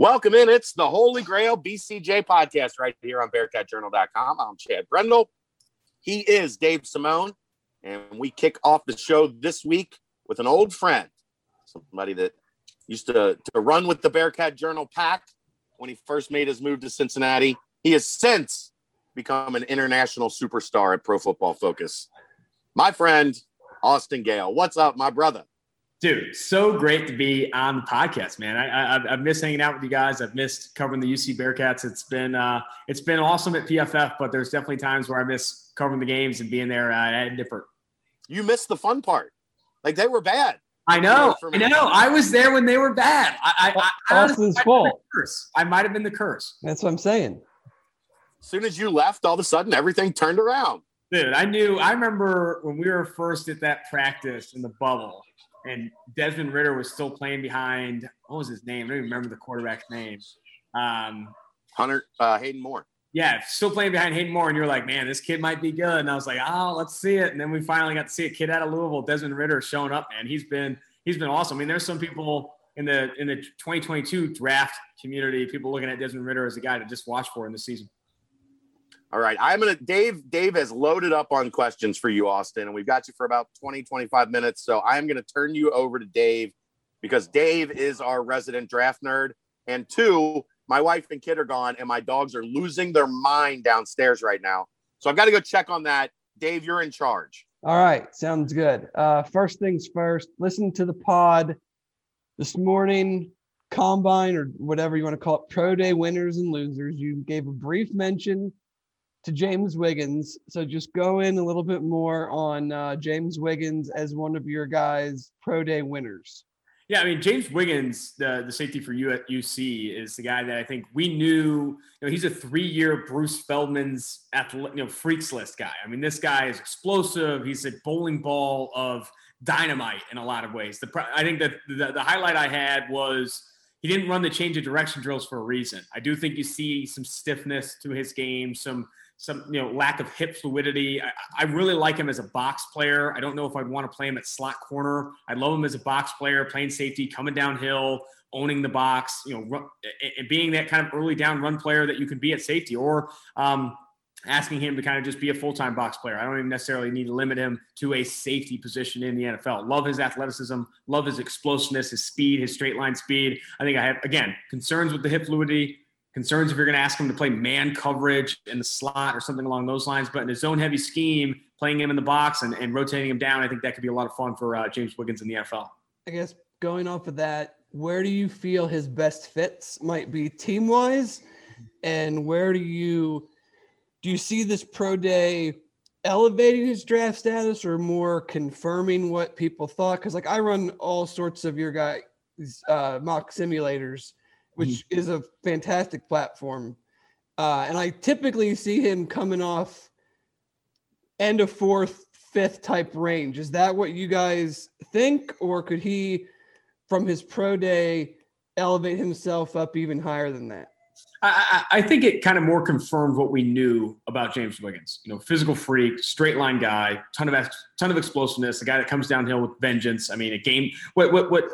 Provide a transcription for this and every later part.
Welcome in. It's the Holy Grail BCJ podcast right here on BearcatJournal.com. I'm Chad Brendel. He is Dave Simone. And we kick off the show this week with an old friend, somebody that used to, to run with the Bearcat Journal pack when he first made his move to Cincinnati. He has since become an international superstar at Pro Football Focus. My friend, Austin Gayle. What's up, my brother? Dude, so great to be on the podcast, man. I, I have missed hanging out with you guys. I've missed covering the UC Bearcats. It's been uh, it's been awesome at PFF, but there's definitely times where I miss covering the games and being there uh, at different. You missed the fun part. Like they were bad. I know. I know. I was there when they were bad. I, I, I Austin's fault. I might have been the curse. That's what I'm saying. As soon as you left, all of a sudden everything turned around. Dude, I knew. I remember when we were first at that practice in the bubble and Desmond Ridder was still playing behind. What was his name? I don't even remember the quarterback's name. Um, Hunter uh, Hayden Moore. Yeah, still playing behind Hayden Moore, and you're like, man, this kid might be good. And I was like, oh, let's see it. And then we finally got to see a kid out of Louisville, Desmond Ridder, showing up, man. He's been he's been awesome. I mean, there's some people in the in the 2022 draft community, people looking at Desmond Ridder as a guy to just watch for in the season. All right. I'm going to, Dave, Dave has loaded up on questions for you, Austin, and we've got you for about 20, 25 minutes. So I'm going to turn you over to Dave because Dave is our resident draft nerd. And two, my wife and kid are gone, and my dogs are losing their mind downstairs right now. So I've got to go check on that. Dave, you're in charge. All right. Sounds good. Uh, first things first, listen to the pod this morning combine or whatever you want to call it pro day winners and losers you gave a brief mention to James Wiggins. So just go in a little bit more on uh, James Wiggins as one of your guys' pro day winners. Yeah, I mean James Wiggins, the the safety for you at UC, is the guy that I think we knew. You know, he's a three-year Bruce Feldman's athlete, you know, freaks list guy. I mean, this guy is explosive. He's a bowling ball of dynamite in a lot of ways. The I think that the, the highlight I had was he didn't run the change of direction drills for a reason. I do think you see some stiffness to his game, some some you know lack of hip fluidity. I, I, really like him as a box player. I don't know if I'd want to play him at slot corner. I love him as a box player, playing safety, coming downhill, owning the box. You know, run, and being that kind of early down run player that you can be at safety, or um, asking him to kind of just be a full time box player. I don't even necessarily need to limit him to a safety position in the NFL. Love his athleticism, love his explosiveness, his speed, his straight line speed. I think I have again concerns with the hip fluidity concerns if you're going to ask him to play man coverage in the slot or something along those lines. But in a zone heavy scheme, playing him in the box and, and rotating him down, I think that could be a lot of fun for uh, James Wiggins in the NFL. I guess going off of that, where do you feel his best fits might be team wise? And where do you do you see this pro day elevating his draft status or more confirming what people thought? Because like I run all sorts of your guys uh, mock simulators which mm-hmm. is a fantastic platform. Uh, and I typically see him coming off end of fourth, fifth type range. Is that what you guys think, or could he, from his pro day, elevate himself up even higher than that? I, I, think it kind of more confirmed what we knew about James Wiggins. You know, physical freak, straight line guy, ton of ton of explosiveness, a guy that comes downhill with vengeance. I mean, a game. What what what,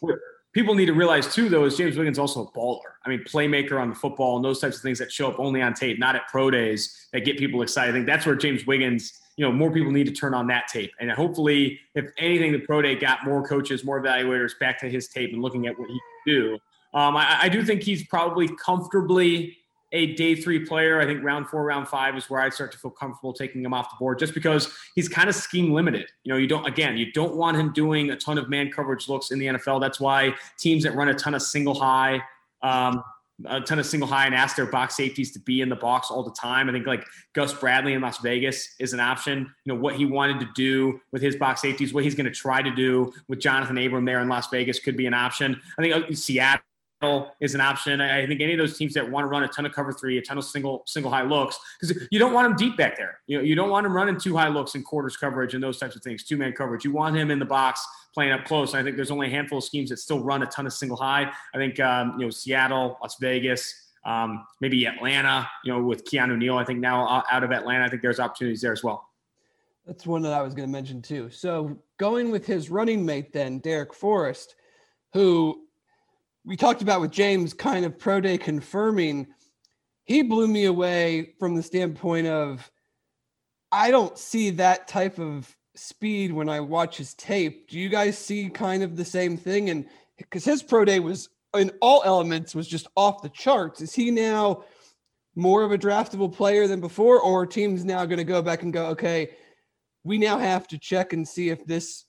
what people need to realize too, though, is James Wiggins also a baller. I mean, playmaker on the football and those types of things that show up only on tape, not at pro days that get people excited. I think that's where James Wiggins, you know, more people need to turn on that tape. And hopefully, if anything, the pro day got more coaches, more evaluators back to his tape and looking at what he can do. Um, I, I do think he's probably comfortably a day three player. I think round four, round five is where I start to feel comfortable taking him off the board just because he's kind of scheme limited. You know, you don't, again, you don't want him doing a ton of man coverage looks in the NFL. That's why teams that run a ton of single high, um, a ton of single high and ask their box safeties to be in the box all the time. I think like Gus Bradley in Las Vegas is an option. You know, what he wanted to do with his box safeties, what he's going to try to do with Johnathan Abram there in Las Vegas could be an option. I think uh, Seattle is an option. I think any of those teams that want to run a ton of cover three, a ton of single single high looks, because you don't want him deep back there. You know, you don't want him running two high looks and quarters coverage and those types of things, two man coverage. You want him in the box playing up close. I think there's only a handful of schemes that still run a ton of single high. I think um, you know Seattle, Las Vegas, um, maybe Atlanta. You know, with Keanu Neal, I think now out of Atlanta, I think there's opportunities there as well. That's one that I was going to mention too. So going with his running mate, then Darrick Forrest, who we talked about with James kind of pro day confirming, he blew me away from the standpoint of I don't see that type of speed when I watch his tape. Do you guys see kind of the same thing? And because his pro day was in all elements was just off the charts. Is he now more of a draftable player than before, or teams now going to go back and go, okay, we now have to check and see if this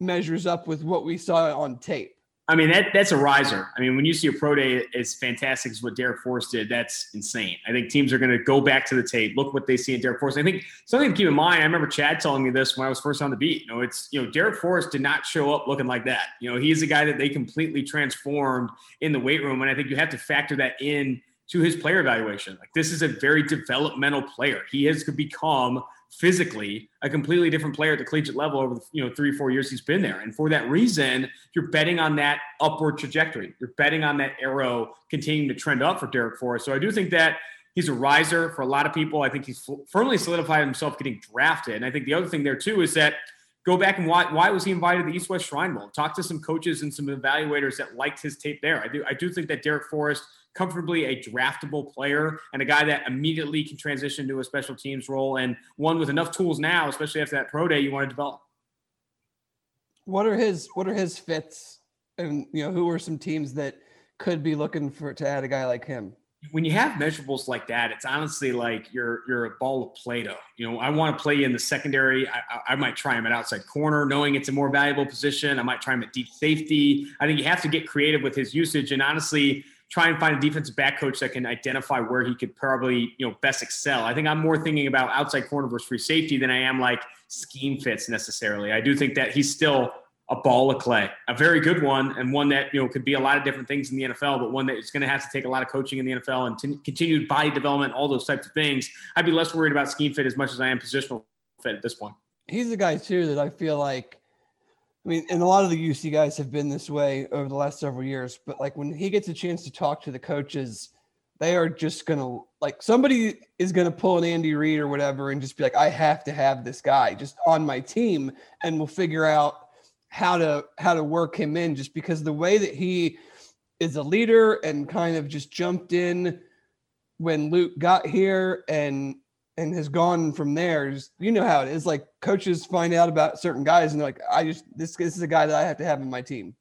measures up with what we saw on tape? I mean, that that's a riser. I mean, when you see a pro day as fantastic as what Darrick Forrest did, that's insane. I think teams are going to go back to the tape, look what they see in Darrick Forrest. I think something to keep in mind. I remember Chad telling me this when I was first on the beat. You know, it's you know Darrick Forrest did not show up looking like that. You know, he's a guy that they completely transformed in the weight room, and I think you have to factor that in to his player evaluation. Like this is a very developmental player. He has become physically a completely different player at the collegiate level over the you know three or four years he's been there. And for that reason you're betting on that upward trajectory. You're betting on that arrow continuing to trend up for Darrick Forrest. So I do think that he's a riser for a lot of people. I think he's firmly solidified himself getting drafted. And I think the other thing there too is that go back and why why was he invited to the East West Shrine Bowl? Talk to some coaches and some evaluators that liked his tape there. I do I do think that Darrick Forrest comfortably a draftable player and a guy that immediately can transition to a special teams role and one with enough tools now, especially after that pro day you want to develop. What are his what are his fits? And you know, who are some teams that could be looking for to add a guy like him? When you have measurables like that, it's honestly like you're you're a ball of Play-Doh. You know, I want to play in the secondary. I, I, I might try him at outside corner, knowing it's a more valuable position. I might try him at deep safety. I think you have to get creative with his usage. And honestly, try and find a defensive back coach that can identify where he could probably you know best excel. I think I'm more thinking about outside corner versus free safety than I am like scheme fits necessarily. I do think that he's still a ball of clay, a very good one, and one that you know could be a lot of different things in the NFL, but one that is going to have to take a lot of coaching in the NFL and t- continued body development, all those types of things. I'd be less worried about scheme fit as much as I am positional fit at this point. He's a guy too that I feel like I mean, and a lot of the UC guys have been this way over the last several years, but like when he gets a chance to talk to the coaches, they are just gonna like somebody is gonna pull an Andy Reid or whatever and just be like, I have to have this guy just on my team, and we'll figure out how to how to work him in just because the way that he is a leader and kind of just jumped in when Luke got here and and has gone from there. You know how it is. Like coaches find out about certain guys and they're like, I just this this is a guy that I have to have in my team.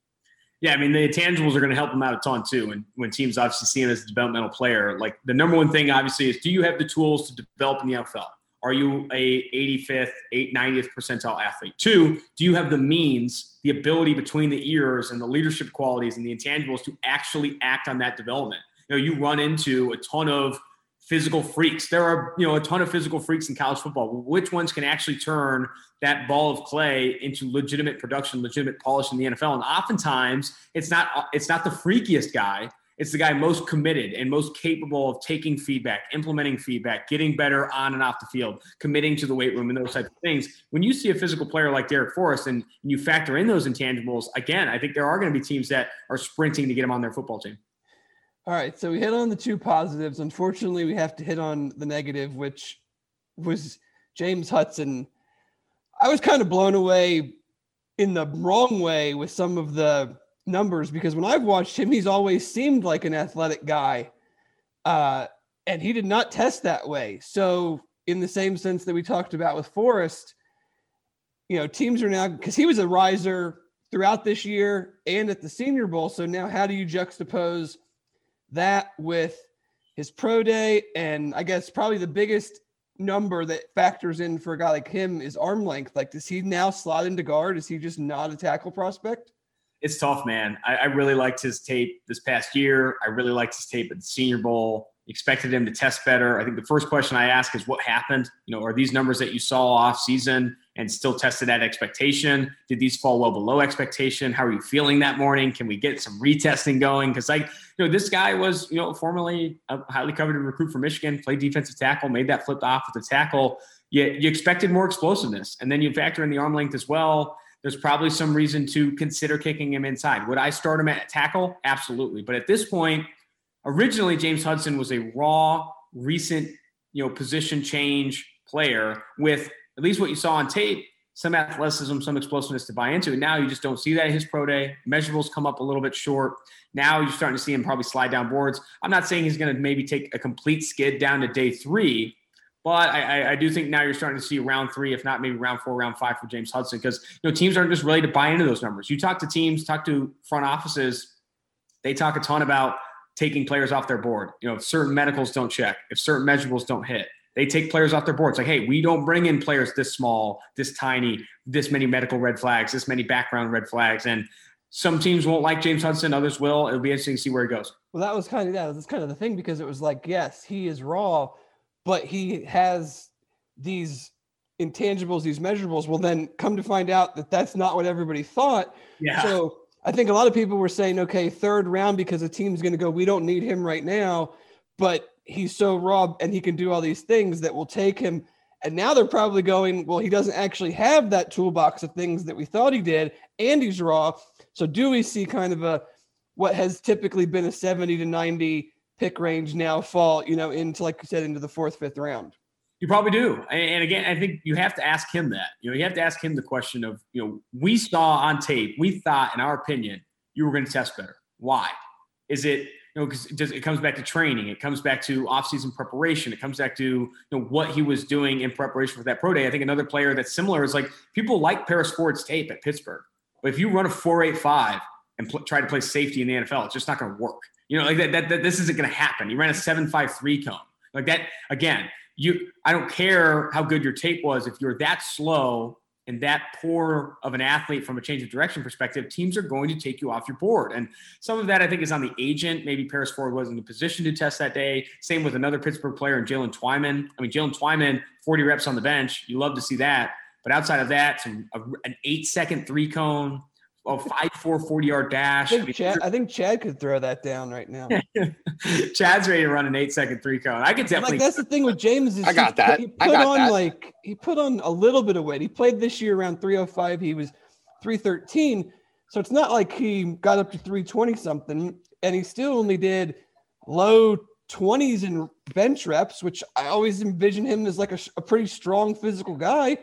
Yeah, I mean the intangibles are going to help them out a ton too. And when teams obviously see him as a developmental player, like the number one thing obviously is do you have the tools to develop in the NFL? Are you a 85th, 90th percentile athlete? Two, do you have the means, the ability between the ears and the leadership qualities and the intangibles to actually act on that development? You know, you run into a ton of physical freaks. There are, you know, a ton of physical freaks in college football. Which ones can actually turn that ball of clay into legitimate production, legitimate polish in the NFL? And oftentimes, it's not it's not the freakiest guy. It's the guy most committed and most capable of taking feedback, implementing feedback, getting better on and off the field, committing to the weight room and those types of things. When you see a physical player like Darrick Forrest and you factor in those intangibles, again, I think there are going to be teams that are sprinting to get him on their football team. All right, so we hit on the two positives. Unfortunately, we have to hit on the negative, which was James Hudson. I was kind of blown away in the wrong way with some of the numbers because when I've watched him, he's always seemed like an athletic guy, uh, and he did not test that way. So, in the same sense that we talked about with Forrest, you know, teams are now because he was a riser throughout this year and at the Senior Bowl. So now, how do you juxtapose? That with his pro day, and I guess probably the biggest number that factors in for a guy like him is arm length. Like, does he now slot into guard? Is he just not a tackle prospect? It's tough, man. I, I really liked his tape this past year. I really liked his tape at the Senior Bowl expected him to test better. I think the first question I ask is what happened? You know, are these numbers that you saw off season and still tested at expectation? Did these fall well below expectation? How are you feeling that morning? Can we get some retesting going? Because like, you know, this guy was, you know, formerly a highly coveted recruit from Michigan, played defensive tackle, made that flip off with the tackle. You, you expected more explosiveness. And then you factor in the arm length as well. There's probably some reason to consider kicking him inside. Would I start him at tackle? Absolutely. But at this point, originally James Hudson was a raw, recent, you know, position change player with at least what you saw on tape. some athleticism, some explosiveness to buy into. And now you just don't see that at his pro day. Measurables come up a little bit short. Now you're starting to see him probably slide down boards. I'm not saying he's going to maybe take a complete skid down to day three, but I, I, do think now you're starting to see round three, if not maybe round four, round five for James Hudson, because you know teams aren't just ready to buy into those numbers. You talk to teams, talk to front offices, they talk a ton about taking players off their board. You know, if certain medicals don't check, if certain measurables don't hit, they take players off their boards. Like, hey, we don't bring in players this small, this tiny, this many medical red flags, this many background red flags. And some teams won't like James Hudson, others will. It'll be interesting to see where he goes. Well, that was kind of that. That's kind of the thing because it was like, yes, he is raw, but he has these intangibles, these measurables. Well, then come to find out that that's not what everybody thought. Yeah. So I think a lot of people were saying, okay, third round because the team's going to go, we don't need him right now. But he's so raw and he can do all these things that will take him. And now they're probably going, well, he doesn't actually have that toolbox of things that we thought he did, and he's raw. So do we see kind of a what has typically been a 70 to 90 pick range now fall, you know, into like you said, into the fourth, fifth round? You probably do. And again, I think you have to ask him that. You know, you have to ask him the question of, you know, we saw on tape, we thought, in our opinion, you were going to test better. Why? Is it know, because it, it, comes back to training, it comes back to offseason preparation, it comes back to you know what he was doing in preparation for that pro day. I think another player that's similar is like people like Paris Ford's tape at Pittsburgh, but if you run a four eight five and pl- try to play safety in the NFL, it's just not going to work. You know, like that, that, that this isn't going to happen. You ran a seven five three cone like that again. You, I don't care how good your tape was if you're that slow and that poor of an athlete from a change of direction perspective, teams are going to take you off your board. And some of that I think is on the agent. Maybe Paris Ford wasn't in a position to test that day. Same with another Pittsburgh player and Jaylen Twyman. I mean, Jaylen Twyman, 40 reps on the bench. You love to see that. But outside of that, some a, an eight second three cone, oh, five, four, 40 yard dash. I think, I, mean, Chad, I think Chad could throw that down right now. Chad's ready to run an eight second three cone. I could definitely. Like that's the thing with James is I got he, that. He put I got on that. like he put on a little bit of weight. He played this year around 305. He was 313. So it's not like he got up to 320 something, and he still only did low 20s in bench reps, which I always envision him as like a, a pretty strong physical guy.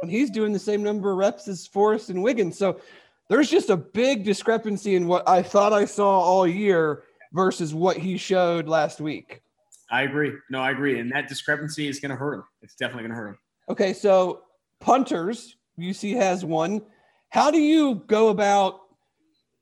And he's doing the same number of reps as Forrest and Wiggins. So there's just a big discrepancy in what I thought I saw all year versus what he showed last week. I agree. No, I agree. And that discrepancy is going to hurt him. It's definitely going to hurt him. Okay. So, punters, UC has one. How do you go about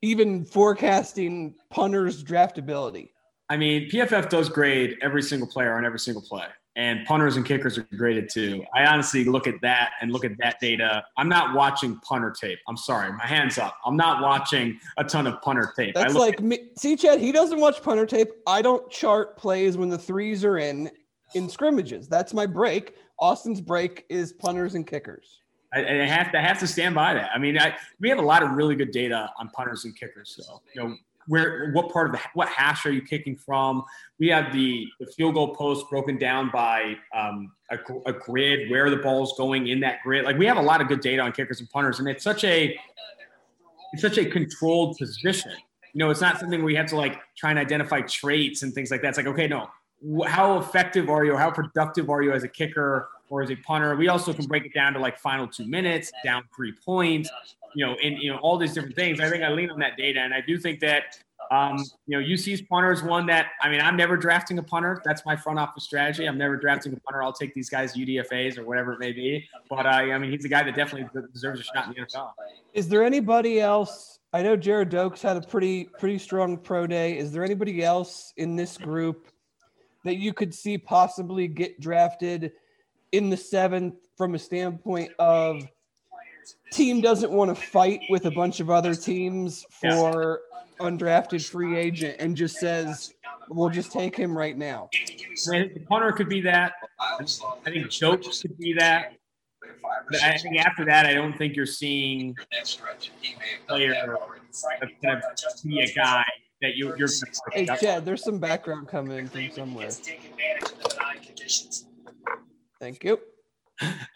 even forecasting punters' draftability? I mean, PFF does grade every single player on every single play and punters and kickers are graded too. I honestly look at that and look at that data. I'm not watching punter tape. I'm sorry, my hands up. I'm not watching a ton of punter tape. That's like at- me. See, Chad, he doesn't watch punter tape. I don't chart plays when the threes are in in scrimmages. That's my break. Austin's break is punters and kickers. I, I have to I have to stand by that. I mean, I, we have a lot of really good data on punters and kickers. So you know, where what part of the what hash are you kicking from? We have the, the field goal post broken down by um, a, a, grid, where the ball's going in that grid. Like we have a lot of good data on kickers and punters, and it's such a it's such a controlled position. You know, it's not something where you have to like try and identify traits and things like that. It's like, okay, no, how effective are you? How productive are you as a kicker or as a punter? We also can break it down to like final two minutes, down three points, you know, and you know all these different things. I think I lean on that data, and I do think that um, you know UC's punter is one that I mean I'm never drafting a punter. That's my front office strategy. I'm never drafting a punter. I'll take these guys UDFA's or whatever it may be. But uh, I mean he's a guy that definitely deserves a shot in the NFL. Is there anybody else? I know Gerrid Doaks had a pretty pretty strong pro day. Is there anybody else in this group that you could see possibly get drafted in the seventh from a standpoint of team doesn't want to fight with a bunch of other teams for yeah. undrafted free agent and just says we'll just take him right now. I think the punter could be that. I think Doaks could be that. But I think after that, I don't think you're seeing a player that's going to be a guy that you, you're. Hey, Chad, there's some background coming in from somewhere. Thank you.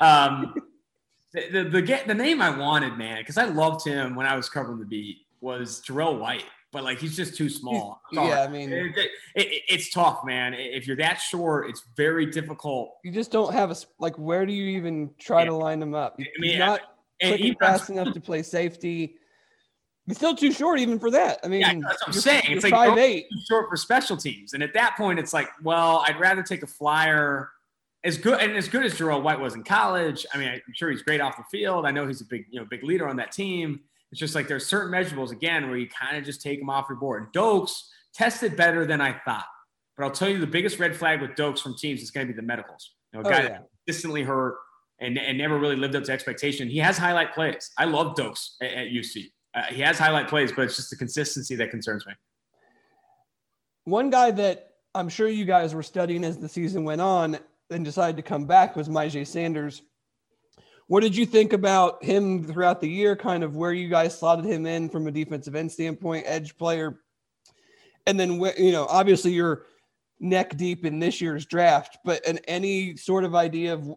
Um, the, the, the, the name I wanted, man, because I loved him when I was covering the beat, was Jarell White. But like he's just too small. Yeah, I mean, it, it, it, it's tough, man. If you're that short, it's very difficult. You just don't have a like. Where do you even try yeah. to line them up? I mean, not fast enough to play safety. He's still too short even for that. I mean, yeah, that's what I'm saying. It's like five eight. short for special teams. And at that point, it's like, well, I'd rather take a flyer as good and as good as Jarell White was in college. I mean, I'm sure he's great off the field. I know he's a big, you know, big leader on that team. It's just like there's certain measurables again where you kind of just take them off your board. Doaks tested better than I thought. But I'll tell you the biggest red flag with Doaks from teams is going to be the medicals. You know, a oh, guy yeah. consistently hurt and, and never really lived up to expectation. He has highlight plays. I love Doaks at, at UC. Uh, he has highlight plays, but it's just the consistency that concerns me. One guy that I'm sure you guys were studying as the season went on and decided to come back was Myjai Sanders. What did you think about him throughout the year? Kind of where you guys slotted him in from a defensive end standpoint, edge player, and then you know, obviously you're neck deep in this year's draft, but in any sort of idea of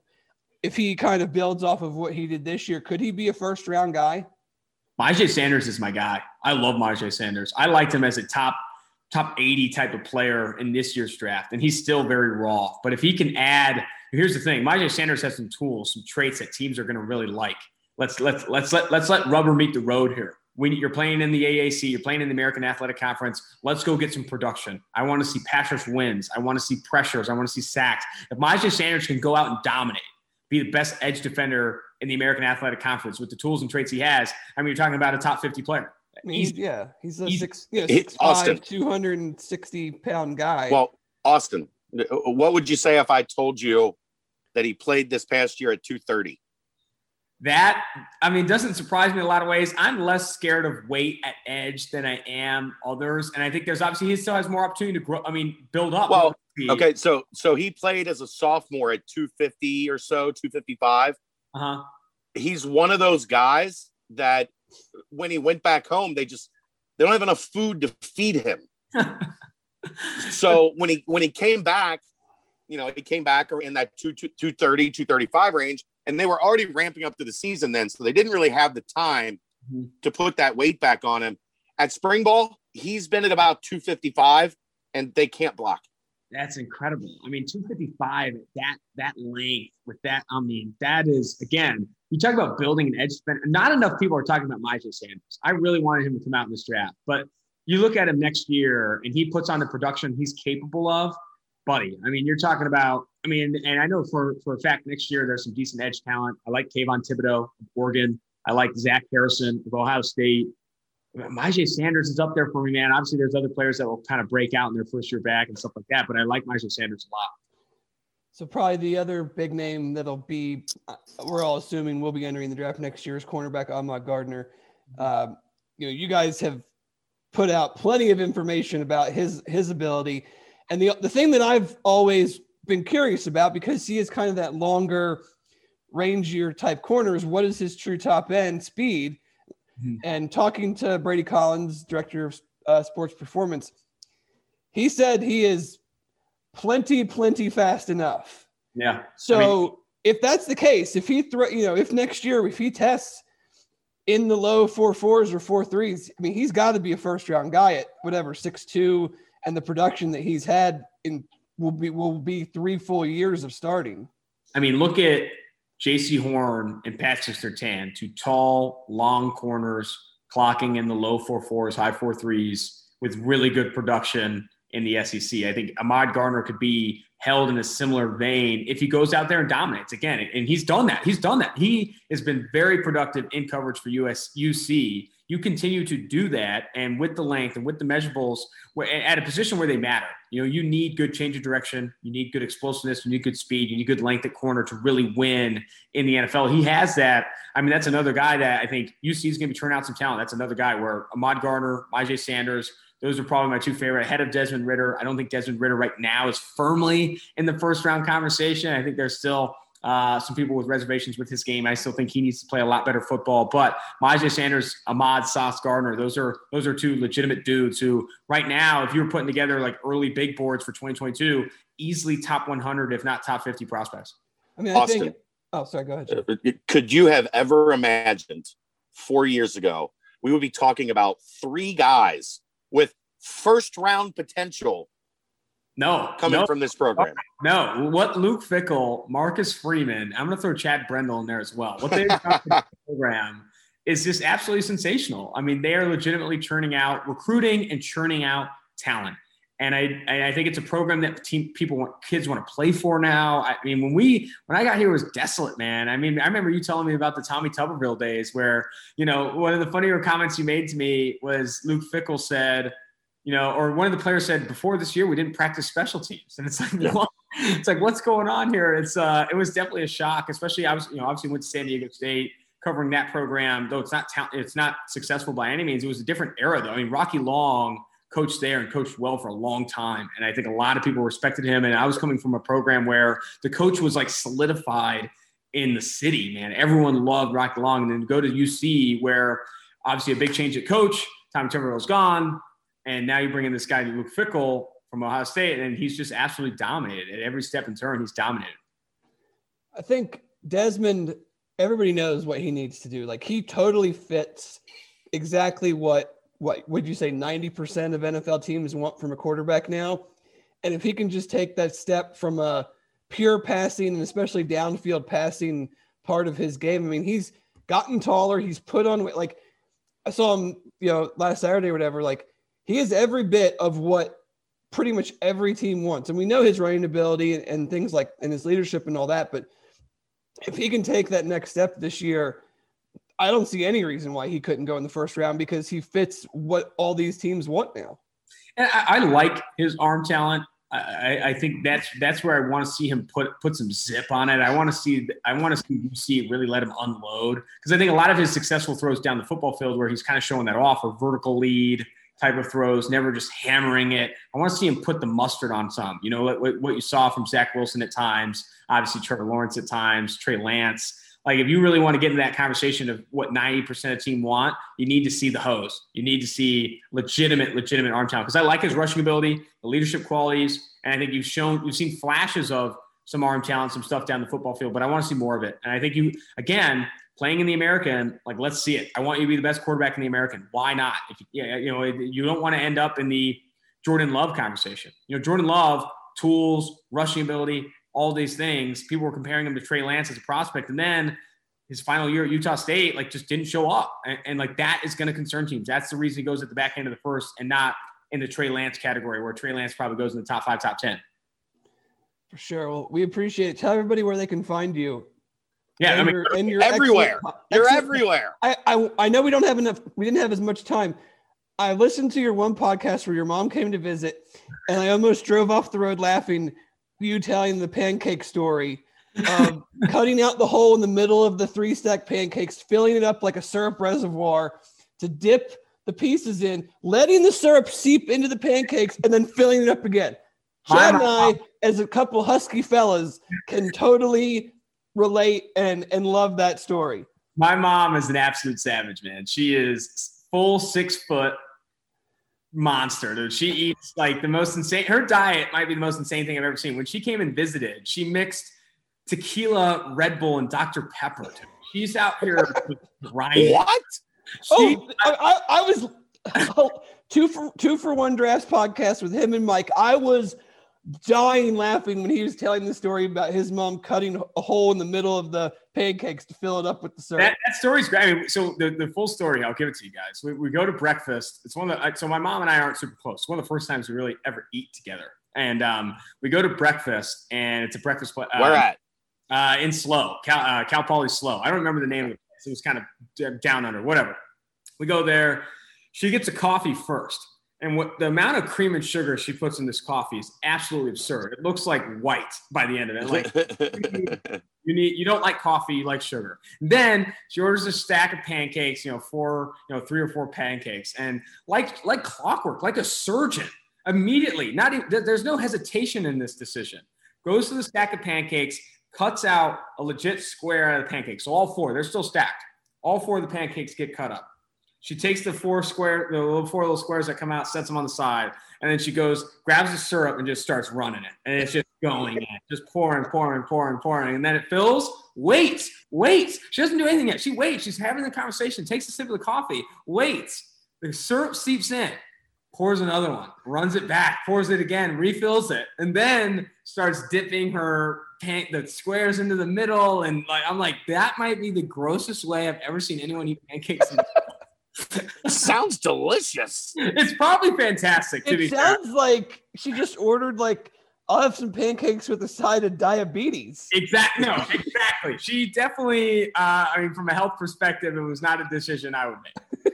if he kind of builds off of what he did this year, could he be a first round guy? Myjai Sanders is my guy. I love Myjai Sanders. I liked him as a top top 80 type of player in this year's draft, and he's still very raw. But if he can add, here's the thing: Myjai Sanders has some tools, some traits that teams are going to really like. Let's let's let's let let's let rubber meet the road here. When you're playing in the AAC, you're playing in the American Athletic Conference. Let's go get some production. I want to see pass rush wins. I want to see pressures. I want to see sacks. If Myjai Sanders can go out and dominate, be the best edge defender in the American Athletic Conference with the tools and traits he has. I mean, you're talking about a top 50 player. I mean, he's, yeah, he's a he's, six, you know, six Austin, five, 260 pound guy. Well, Austin, what would you say if I told you that he played this past year at 230? That I mean doesn't surprise me in a lot of ways. I'm less scared of weight at edge than I am others, and I think there's obviously he still has more opportunity to grow. I mean, build up. Well, okay, so so he played as a sophomore at 250 or so, 255. Uh-huh. He's one of those guys that when he went back home, they just they don't have enough food to feed him. so when he when he came back, you know, he came back in that 2, 230, 235 range, and they were already ramping up to the season then. So they didn't really have the time mm-hmm. to put that weight back on him. At spring ball, he's been at about 255 and they can't block. That's incredible. I mean, 255 that that length with that. I mean, that is again. You talk about building an edge defender. Not enough people are talking about Myjai Sanders. I really wanted him to come out in this draft, but you look at him next year and he puts on the production he's capable of, buddy. I mean, you're talking about. I mean, and I know for for a fact next year there's some decent edge talent. I like Kayvon Thibodeaux of Oregon. I like Zach Harrison of Ohio State. Myjai Sanders is up there for me, man. Obviously, there's other players that will kind of break out in their first year back and stuff like that, but I like Myjai Sanders a lot. So probably the other big name that'll be, uh, we're all assuming will be entering the draft next year is cornerback Ahmad Gardner. Um, you know, you guys have put out plenty of information about his his ability, and the the thing that I've always been curious about because he is kind of that longer, rangier type corner is what is his true top end speed Mm-hmm. And talking to Brady Collins, director of uh, sports performance, he said he is plenty, plenty fast enough. Yeah. So I mean, if that's the case, if he throw, you know, if next year if he tests in the low four fours or four threes, I mean, he's got to be a first round guy at whatever six two, and the production that he's had in will be will be three full years of starting. I mean, look at Jaycee Horn and Patrick Surtain, two tall, long corners, clocking in the low four fours, high four threes, with really good production in the SEC. I think Ahmad Gardner could be held in a similar vein if he goes out there and dominates again. And he's done that. He's done that. He has been very productive in coverage for US UC you continue to do that and with the length and with the measurables at a position where they matter you know you need good change of direction you need good explosiveness you need good speed you need good length at corner to really win in the nfl he has that i mean that's another guy that i think uc is going to be turning out some talent that's another guy where ahmad Gardner, myjai sanders those are probably my two favorite ahead of desmond Ridder. i don't think desmond Ridder right now is firmly in the first round conversation i think there's still uh, some people with reservations with his game. I still think he needs to play a lot better football. But Myjai Sanders, Ahmad Sauce Gardner, those are those are two legitimate dudes who right now, if you were putting together like early big boards for 2022, easily top 100, if not top 50 prospects. I mean, I Austin, think. Oh, sorry. Go ahead. Uh, could you have ever imagined four years ago we would be talking about three guys with first round potential No, coming no, from this program. no. What Luke Fickell, Marcus Freeman, I'm going to throw Chad Brendel in there as well. What they've done the program is just absolutely sensational. I mean, they are legitimately churning out recruiting and churning out talent. And I, and I think it's a program that team, people want, kids want to play for now. I mean, when we, when I got here, it was desolate, man. I mean, I remember you telling me about the Tommy Tuberville days where, you know, one of the funnier comments you made to me was Luke Fickell said, you know, or one of the players said before this year we didn't practice special teams, and it's like, yeah. well, it's like what's going on here? It's uh, it was definitely a shock, especially I was, you know, obviously went to San Diego State covering that program, though it's not ta- it's not successful by any means. It was a different era, though. I mean, Rocky Long coached there and coached well for a long time, and I think a lot of people respected him. And I was coming from a program where the coach was like solidified in the city, man. Everyone loved Rocky Long, and then go to UC where obviously a big change at coach. Tommy Tuberville's gone and now you bring in this guy, Luke Fickell from Ohio State, and he's just absolutely dominated at every step and turn. He's dominated. I think Desmond, everybody knows what he needs to do. Like he totally fits exactly what what would you say 90% of NFL teams want from a quarterback now. And if he can just take that step from a pure passing and especially downfield passing part of his game, I mean, he's gotten taller. He's put on like I saw him, you know, last Saturday or whatever. Like he is every bit of what pretty much every team wants. And we know his running ability and, and things like and his leadership and all that. But if he can take that next step this year, I don't see any reason why he couldn't go in the first round because he fits what all these teams want now. And I, I like his arm talent. I, I, think that's that's where I want to see him put put some zip on it. I want to see I want to see see really let him unload because I think a lot of his successful throws down the football field where he's kind of showing that off or vertical lead type of throws, never just hammering it. I want to see him put the mustard on some. You know what, what you saw from Zach Wilson at times, obviously Trevor Lawrence at times, Trey Lance. Like if you really want to get into that conversation of what 90% of team want, you need to see the hose. You need to see legitimate, legitimate arm talent. Because I like his rushing ability, the leadership qualities, and I think you've shown you've seen flashes of some arm talent, some stuff down the football field, but I want to see more of it. And I think you again, playing in the American, like let's see it. I want you to be the best quarterback in the American. Why not? If you, you know, you don't want to end up in the Jordan Love conversation. You know, Jordan Love, tools, rushing ability, all these things. People were comparing him to Trey Lance as a prospect, and then his final year at Utah State, like, just didn't show up, and, and like that is going to concern teams. That's the reason he goes at the back end of the first, and not in the Trey Lance category, where Trey Lance probably goes in the top five, top ten. For sure. Well, we appreciate it. Tell everybody where they can find you yeah, I mean, you're, and you're everywhere. Excellent, you're everywhere. I, I I know we don't have enough. We didn't have as much time. I listened to your one podcast where your mom came to visit, and I almost drove off the road laughing. You telling the pancake story, um, cutting out the hole in the middle of the three stack pancakes, filling it up like a syrup reservoir to dip the pieces in, letting the syrup seep into the pancakes, and then filling it up again. Chad and I, as a couple husky fellas, can totally relate and and love that story. My mom is an absolute savage, man. She is full six foot monster. Dude. She eats like the most insane. Her diet might be the most insane thing I've ever seen. When she came and visited, she mixed tequila, Red Bull, and Dr. Pepper. Dude. She's out here grinding. What? She, oh, I, I was oh, two for two for one drafts podcast with him and Mike. I was dying laughing when he was telling the story about his mom cutting a hole in the middle of the pancakes to fill it up with the syrup. That, that story's great. I mean, so the, the full story, I'll give it to you guys. We, we go to breakfast. It's one of the, so my mom and I aren't super close. It's one of the first times we really ever eat together. And um, we go to breakfast and it's a breakfast. Uh, Where at? Uh, in Slow, Cal, uh, Cal Poly SLO. I don't remember the name of the place. It was kind of down under, whatever. We go there. She gets a coffee first and what the amount of cream and sugar she puts in this coffee is absolutely absurd. It looks like white by the end of it. Like you need, you don't like coffee, you like sugar. And then she orders a stack of pancakes, you know, four, you know, three or four pancakes, and like like clockwork, like a surgeon, immediately. Not even, there's no hesitation in this decision. Goes to the stack of pancakes, cuts out a legit square out of the pancakes. So all four, they're still stacked. All four of the pancakes get cut up she takes the four square, the little four little squares that come out, sets them on the side, and then she goes, grabs the syrup and just starts running it, and it's just going in, just pouring, pouring, pouring, pouring, and then it fills. Waits, waits. She doesn't do anything yet. She waits. She's having the conversation. Takes a sip of the coffee. Waits. The syrup seeps in, pours another one, runs it back, pours it again, refills it, and then starts dipping her pan- the squares into the middle. And like I'm like, that might be the grossest way I've ever seen anyone eat pancakes. Sounds delicious. it's probably fantastic. To It be fair. sounds like she just ordered like I'll have some pancakes with a side of diabetes. Exactly. No, exactly. She definitely. Uh, I mean, from a health perspective, it was not a decision I would make.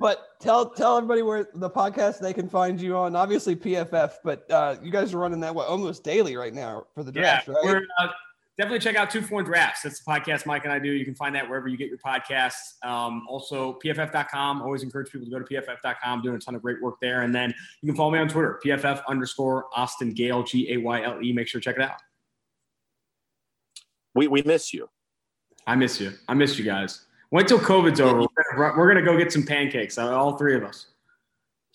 But tell tell everybody where the podcast they can find you on. Obviously PFF, but uh, you guys are running that what almost daily right now for the draft, yeah, right? we're, uh, definitely check out Two for One Drafts. That's the podcast Mike and I do. You can find that wherever you get your podcasts. Um, also, PFF.com. Always encourage people to go to PFF.com. Doing a ton of great work there. And then you can follow me on Twitter, PFF underscore Austin Gayle, G A Y L E. Make sure to check it out. We we miss you. I miss you. I miss you guys. Wait till COVID's over. We're gonna, go get some pancakes. All three of us.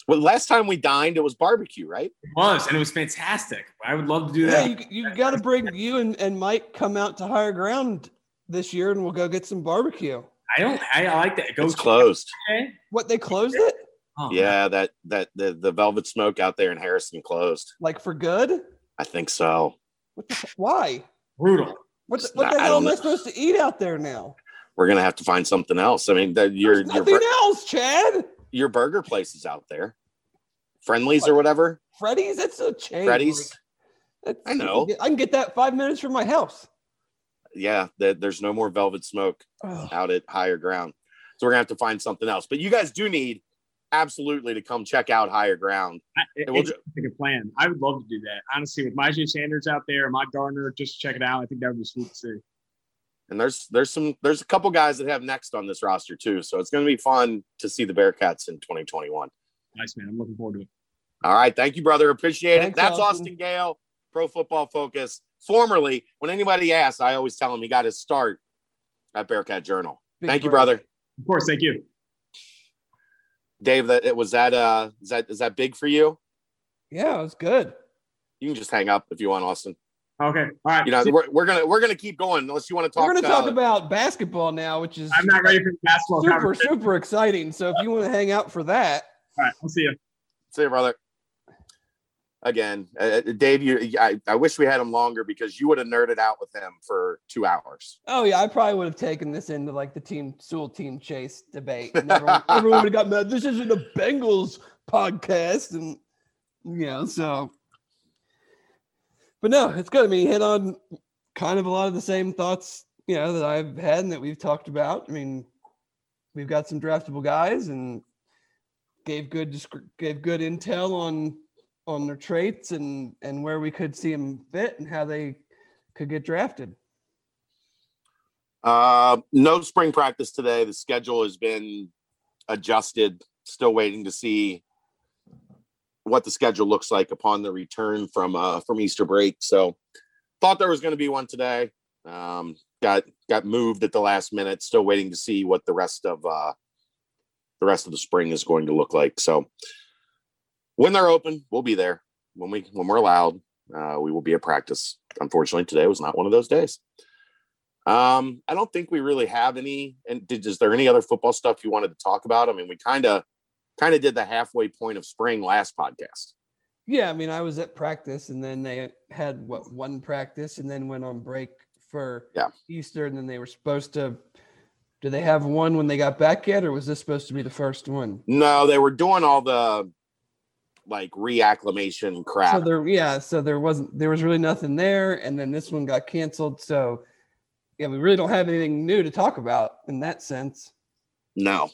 Well, last time we dined, it was barbecue, right? It was, and it was fantastic. I would love to do yeah, that. you, you got to bring you and, and Mike come out to higher ground this year, and we'll go get some barbecue. I don't. I, I like that. Go It's closed. Okay. What they closed it Oh, Yeah, that that the the Velvet Smoke out there in Harrison closed. like for good? I think so. What the, why? brutal. What the, what Nah, the I hell don't am I supposed to eat out there now? We're gonna have to find something else. I mean, that your There's your nothing bur- else, Chad. your burger place is out there, Friendlies or whatever. Freddy's, that's a chain. Freddy's. Like, that's- I know. I can get that five minutes from my house. Yeah, the, there's no more Velvet Smoke Ugh. out at higher ground, so we're gonna have to find something else. But you guys do need absolutely to come check out higher ground. I, it, we'll it's ju- a plan. I would love to do that. Honestly, with Myjai Sanders out there, Mike Gardner, just check it out. I think that would be sweet to see. And there's there's some there's a couple guys that have next on this roster too, so it's gonna be fun to see the Bearcats in 2021. Nice man. I'm looking forward to it. All right. Thank you, brother. Appreciate Thanks, it. That's Austin. Austin Gayle, Pro Football Focus. Formerly, when anybody asks, I always tell them he got his start at Bearcat Journal. Big Thank you, break. brother. Of course, thank you. Dave, that it was that uh is that is that big for you? Yeah, it was good. You can just hang up if you want, Austin. Okay. All right. You know, See- we're, we're gonna we're gonna keep going unless you want to talk. We're going to talk uh, about basketball now, which is I'm not ready for basketball super, super exciting. So if you want to hang out for that, All right. I'll see you. See you, brother. Again, uh, uh, Dave, you I, I wish we had him longer because you would have nerded out with him for two hours. oh yeah, I probably would have taken this into like the team Sewell team chase debate. And everyone, everyone would have got mad. This isn't a Bengals podcast, and you know, so. But no, it's good. I mean, he hit on kind of a lot of the same thoughts, you know, that I've had and that we've talked about. I mean, we've got some draftable guys and gave good gave good intel on on their traits and and where we could see them fit and how they could get drafted. Uh, no spring practice today. The schedule has been adjusted. Still waiting to see what the schedule looks like upon the return from uh, from Easter break. So, thought there was going to be one today. Um, got got moved at the last minute. Still waiting to see what the rest of uh, the rest of the spring is going to look like. So, when they're open, we'll be there. When we when we're allowed, uh, we will be at practice. Unfortunately, today was not one of those days. Um, I don't think we really have any. And did, is there any other football stuff you wanted to talk about? I mean, we kind of kind of did the halfway point of spring last podcast. Yeah, I mean, I was at practice, and then they had what one practice, and then went on break for Yeah. Easter, and then they were supposed to. Do they have one when they got back yet, or was this supposed to be the first one? No, they were doing all the like reacclimation crap. So there, yeah, so there wasn't, there was really nothing there, and then this one got canceled. So, yeah, we really don't have anything new to talk about in that sense. no.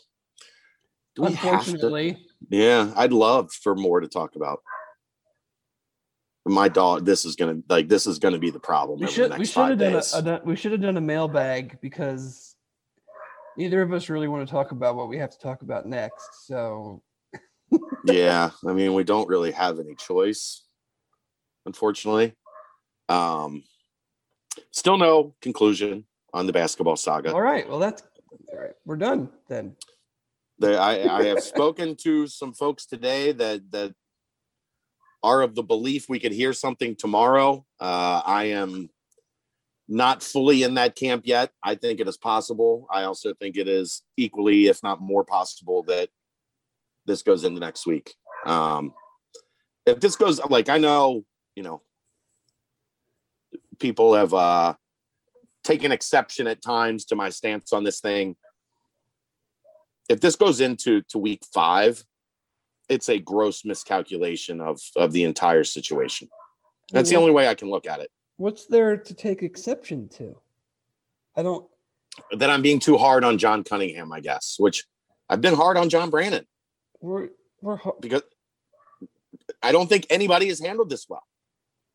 Do we Unfortunately, Yeah, I'd love for more to talk about. My dog, this is gonna like this is gonna be the problem. we should we should have done a, a we should have done a mailbag because neither of us really want to talk about what we have to talk about next. So yeah, I mean, we don't really have any choice, unfortunately. Um, still no conclusion on the basketball saga. all right, well that's all right. We're done then. The, I, I have spoken to some folks today that that are of the belief we could hear something tomorrow. Uh, I am not fully in that camp yet. I think it is possible. I also think it is equally, if not more possible, that this goes into next week. Um, if this goes like I know, you know, people have uh, taken exception at times to my stance on this thing. If this goes into to week five, it's a gross miscalculation of of the entire situation. That's the only way I can look at it. What's there to take exception to? I don't. That I'm being too hard on John Cunningham, I guess, which I've been hard on John Brannen We're we're. ho- because I don't think anybody has handled this well.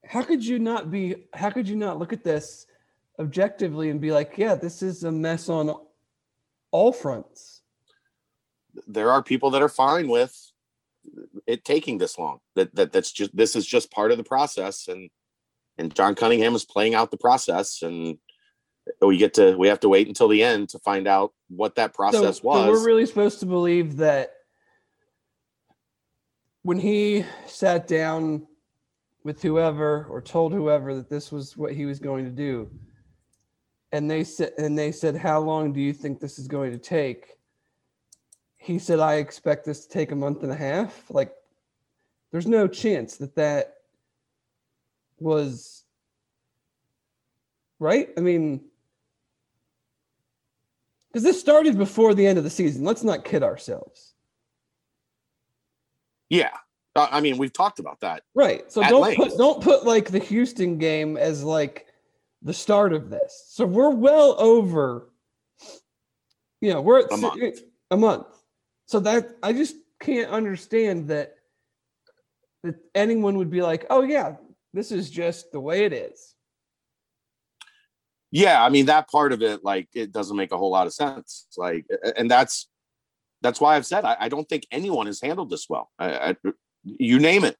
How could you not be? How could you not look at this objectively and be like, yeah, this is a mess on all fronts. There are people that are fine with it taking this long. That that that's just this is just part of the process, and and John Cunningham is playing out the process, and we get to we have to wait until the end to find out what that process so, was. so we're really supposed to believe that when he sat down with whoever or told whoever that this was what he was going to do, and they said and they said, "How long do you think this is going to take?" He said, "I expect this to take a month and a half." Like, there's no chance that that was right. I mean, because this started before the end of the season. Let's not kid ourselves. yeah, I mean we've talked about that. Right. So don't length. put don't put like the Houston game as like the start of this. So we're well over. You know, we're at A month. a month. So that I just can't understand that that anyone would be like, oh yeah, this is just the way it is. yeah i mean that part of it like it doesn't make a whole lot of sense like and that's that's why i've said i, I don't think anyone has handled this well. I, I, you name it.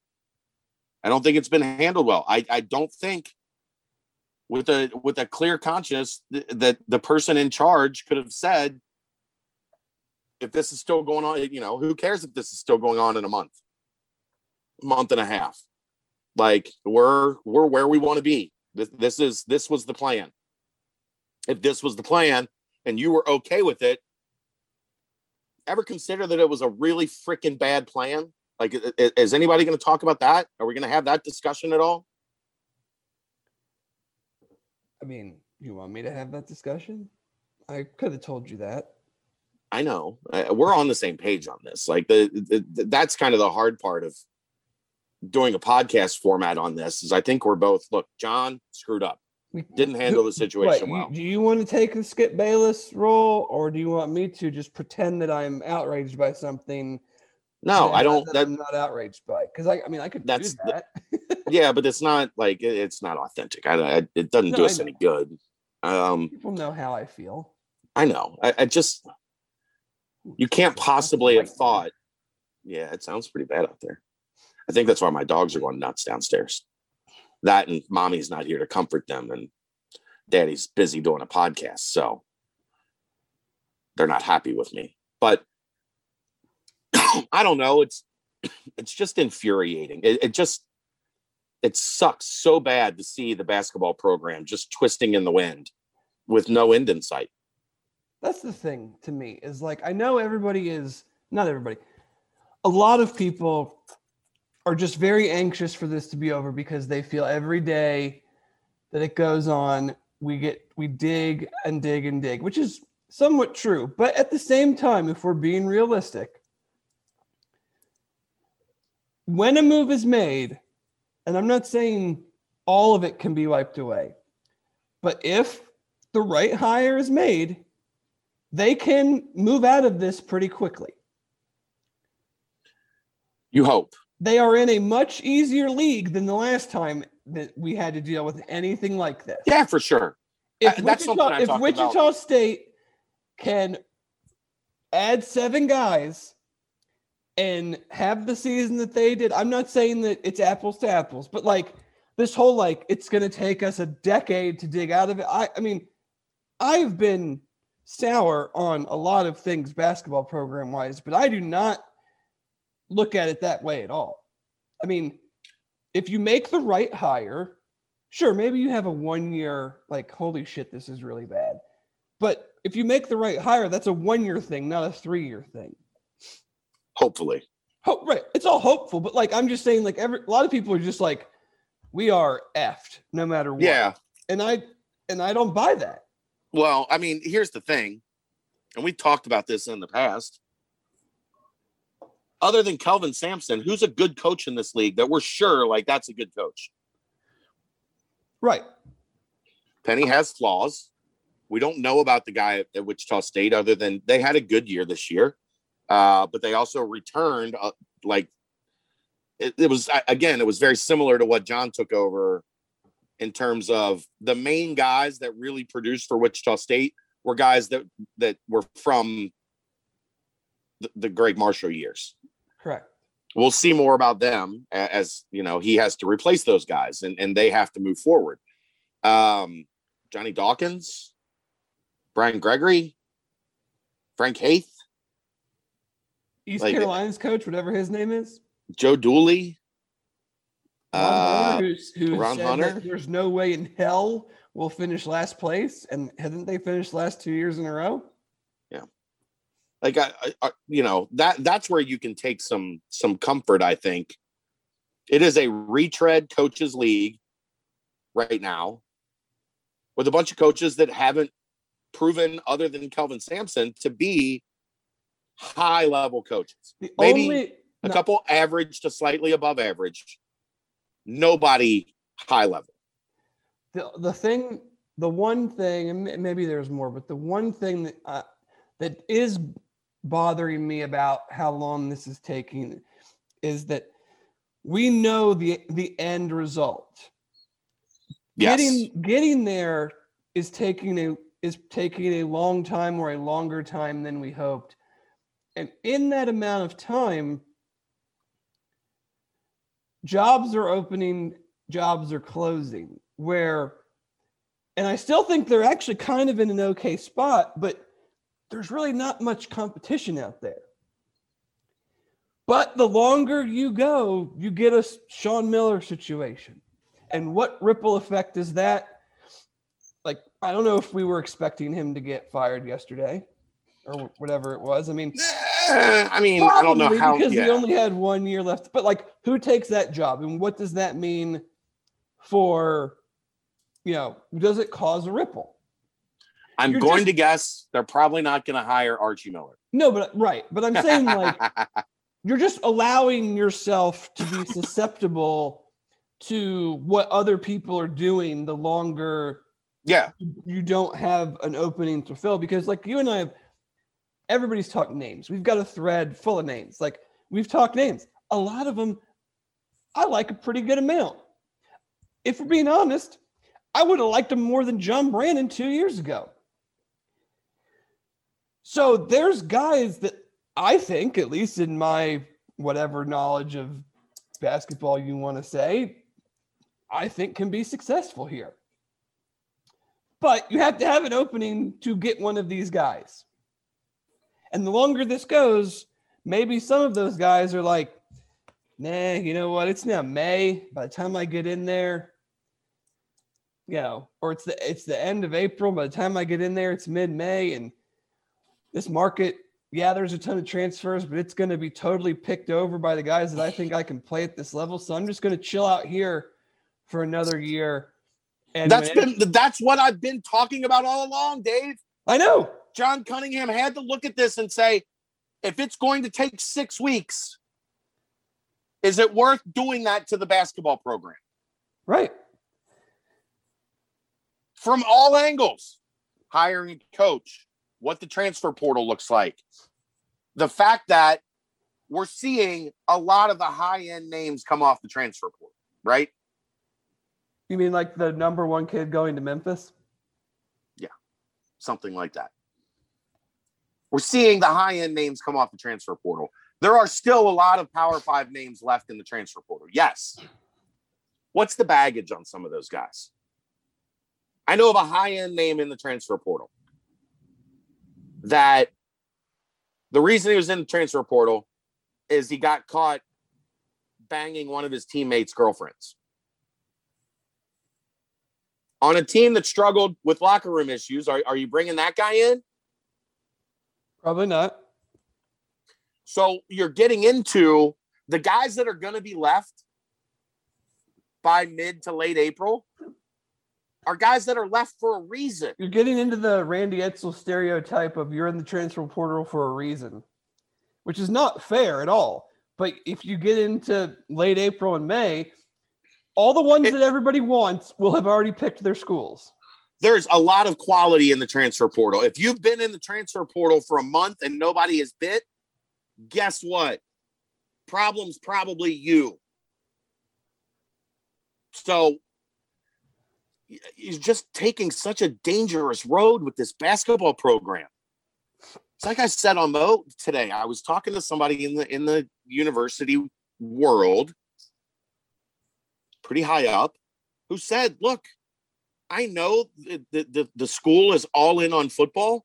I don't think it's been handled well. I i don't think with a with a clear conscience th- that the person in charge could have said if this is still going on you know who cares if this is still going on in a month? Month and a half like we're we're where we want to be this, this is this was the plan if this was the plan and you were okay with it, ever consider that it was a really freaking bad plan? Like, is anybody going to talk about that? Are we going to have that discussion at all? I mean, you want me to have that discussion? I could have told you that. I know uh, we're on the same page on this. Like, the, the, the that's kind of the hard part of doing a podcast format on this. Is I think we're both look. John screwed up. We Didn't handle the situation you- well. do you want to take the Skip Bayless role, or do you want me to just pretend that I'm outraged by something? No, I don't. That That I'm not outraged by, because I, I mean, I could That's the- that. yeah, but it's not like it- it's not authentic. I, I it doesn't No, do us any good. Um, People know how I feel. I know. I, I just you can't possibly have thought. Yeah, it sounds pretty bad out there. I think that's why my dogs are going nuts downstairs. That and mommy's not here to comfort them, and daddy's busy doing a podcast, so they're not happy with me. But I don't know. It's it's just infuriating. It, it just it sucks so bad to see the basketball program just twisting in the wind with no end in sight. That's the thing to me is like I know everybody is not everybody. A lot of people are just very anxious for this to be over because they feel every day that it goes on we get we dig and dig and dig, which is somewhat true. But at the same time, if we're being realistic, when a move is made, and I'm not saying all of it can be wiped away, but if the right hire is made, they can move out of this pretty quickly. You hope. They are in a much easier league than the last time that we had to deal with anything like this. Yeah, for sure. If Wichita, if Wichita about. State can add seven guys and have the season that they did, I'm not saying that it's apples to apples, but like this whole like it's going to take us a decade to dig out of it. I, I mean, I've been sour on a lot of things basketball program wise, but I do not look at it that way at all. I mean, if you make the right hire, sure, maybe you have a one year, like, holy shit, this is really bad. But if you make the right hire, that's a one year thing, not a three year thing. Hopefully. Hope right. It's all hopeful, but like I'm just saying, like every a lot of people are just like, we are effed no matter what. Yeah. And I and I don't buy that. Well, I mean, here's the thing, and we talked about this in the past. Other than Kelvin Sampson, who's a good coach in this league that we're sure like that's a good coach? Right. Penny has flaws. We don't know about the guy at Wichita State other than they had a good year this year, uh, but they also returned uh, like it, it was again. It was very similar to what John took over in terms of the main guys that really produced for Wichita State were guys that that were from the, the Gregg Marshall years. Correct. We'll see more about them as you know he has to replace those guys and and they have to move forward. Um, Johnny Dawkins, Brian Gregory, Frank Haith, East Like- Carolina's coach, whatever his name is. Joe Dooley. Ron Uh, Hunter, who's, who Ron Hunter? there's no way in hell we'll finish last place, and hadn't they finished last two years in a row? Like I, I, you know that that's where you can take some some comfort i think. It is a retread coaches league right now with a bunch of coaches that haven't proven other than kelvin sampson to be high level coaches. The Maybe only a no, couple average to slightly above average. Nobody high level. The, the thing, the one thing, and maybe there's more, but the one thing that uh, that is bothering me about how long this is taking is that we know the the end result. yes Getting getting there is taking a is taking a long time or a longer time than we hoped. And in that amount of time, jobs are opening, jobs are closing. Where, and I still think they're actually kind of in an okay spot, but there's really not much competition out there. But the longer you go, you get a Sean Miller situation. And what ripple effect is that? Like, I don't know if we were expecting him to get fired yesterday or whatever it was. I mean, i mean i don't know how because yeah. he only had one year left. But like, who takes that job, and what does that mean for, you know, does it cause a ripple? I'm you're going just- to guess they're probably not going to hire archie miller No, but uh, right. But I'm saying like you're just allowing yourself to be susceptible to what other people are doing. The longer yeah you don't have an opening to fill, because like you and I have, everybody's talking names. We've got a thread full of names. Like we've talked names. A lot of them, I like a pretty good amount. If we're being honest, I would have liked him more than John Brannen two years ago. So there's guys that I think, at least in my whatever knowledge of basketball you want to say, I think can be successful here. But you have to have an opening to get one of these guys. And the longer this goes, maybe some of those guys are like, nah, you know what? It's now May. By the time I get in there, you know, or it's the it's the end of April. By the time I get in there, it's mid-May. And this market, yeah, there's a ton of transfers, but it's going to be totally picked over by the guys that I think I can play at this level. So I'm just going to chill out here for another year. And that's been that's what I've been talking about all along, Dave. I know. John Cunningham had to look at this and say, if it's going to take six weeks, is it worth doing that to the basketball program Right. from all angles? Hiring a coach, what the transfer portal looks like, the fact that we're seeing a lot of the high end names come off the transfer portal, right? You mean like the number one kid going to Memphis? Yeah, something like that. We're seeing the high end names come off the transfer portal. There are still a lot of Power Five names left in the transfer portal. Yes. What's the baggage on some of those guys? I know of a high end name in the transfer portal that the reason he was in the transfer portal is he got caught banging one of his teammates' girlfriends on a team that struggled with locker room issues, are, are you bringing that guy in? Probably not. So you're getting into the guys that are going to be left by mid to late April are guys that are left for a reason. You're getting into the Randy Edsall stereotype of you're in the transfer portal for a reason, which is not fair at all. But if you get into late April and May, all the ones It- that everybody wants will have already picked their schools. There's a lot of quality in the transfer portal. If you've been in the transfer portal for a month and nobody has bit, guess what? Problem's probably you. So he's just taking such a dangerous road with this basketball program. It's like I said on Mo today. I was talking to somebody in the in the university world, pretty high up, who said, "Look, I know the, the, the school is all in on football,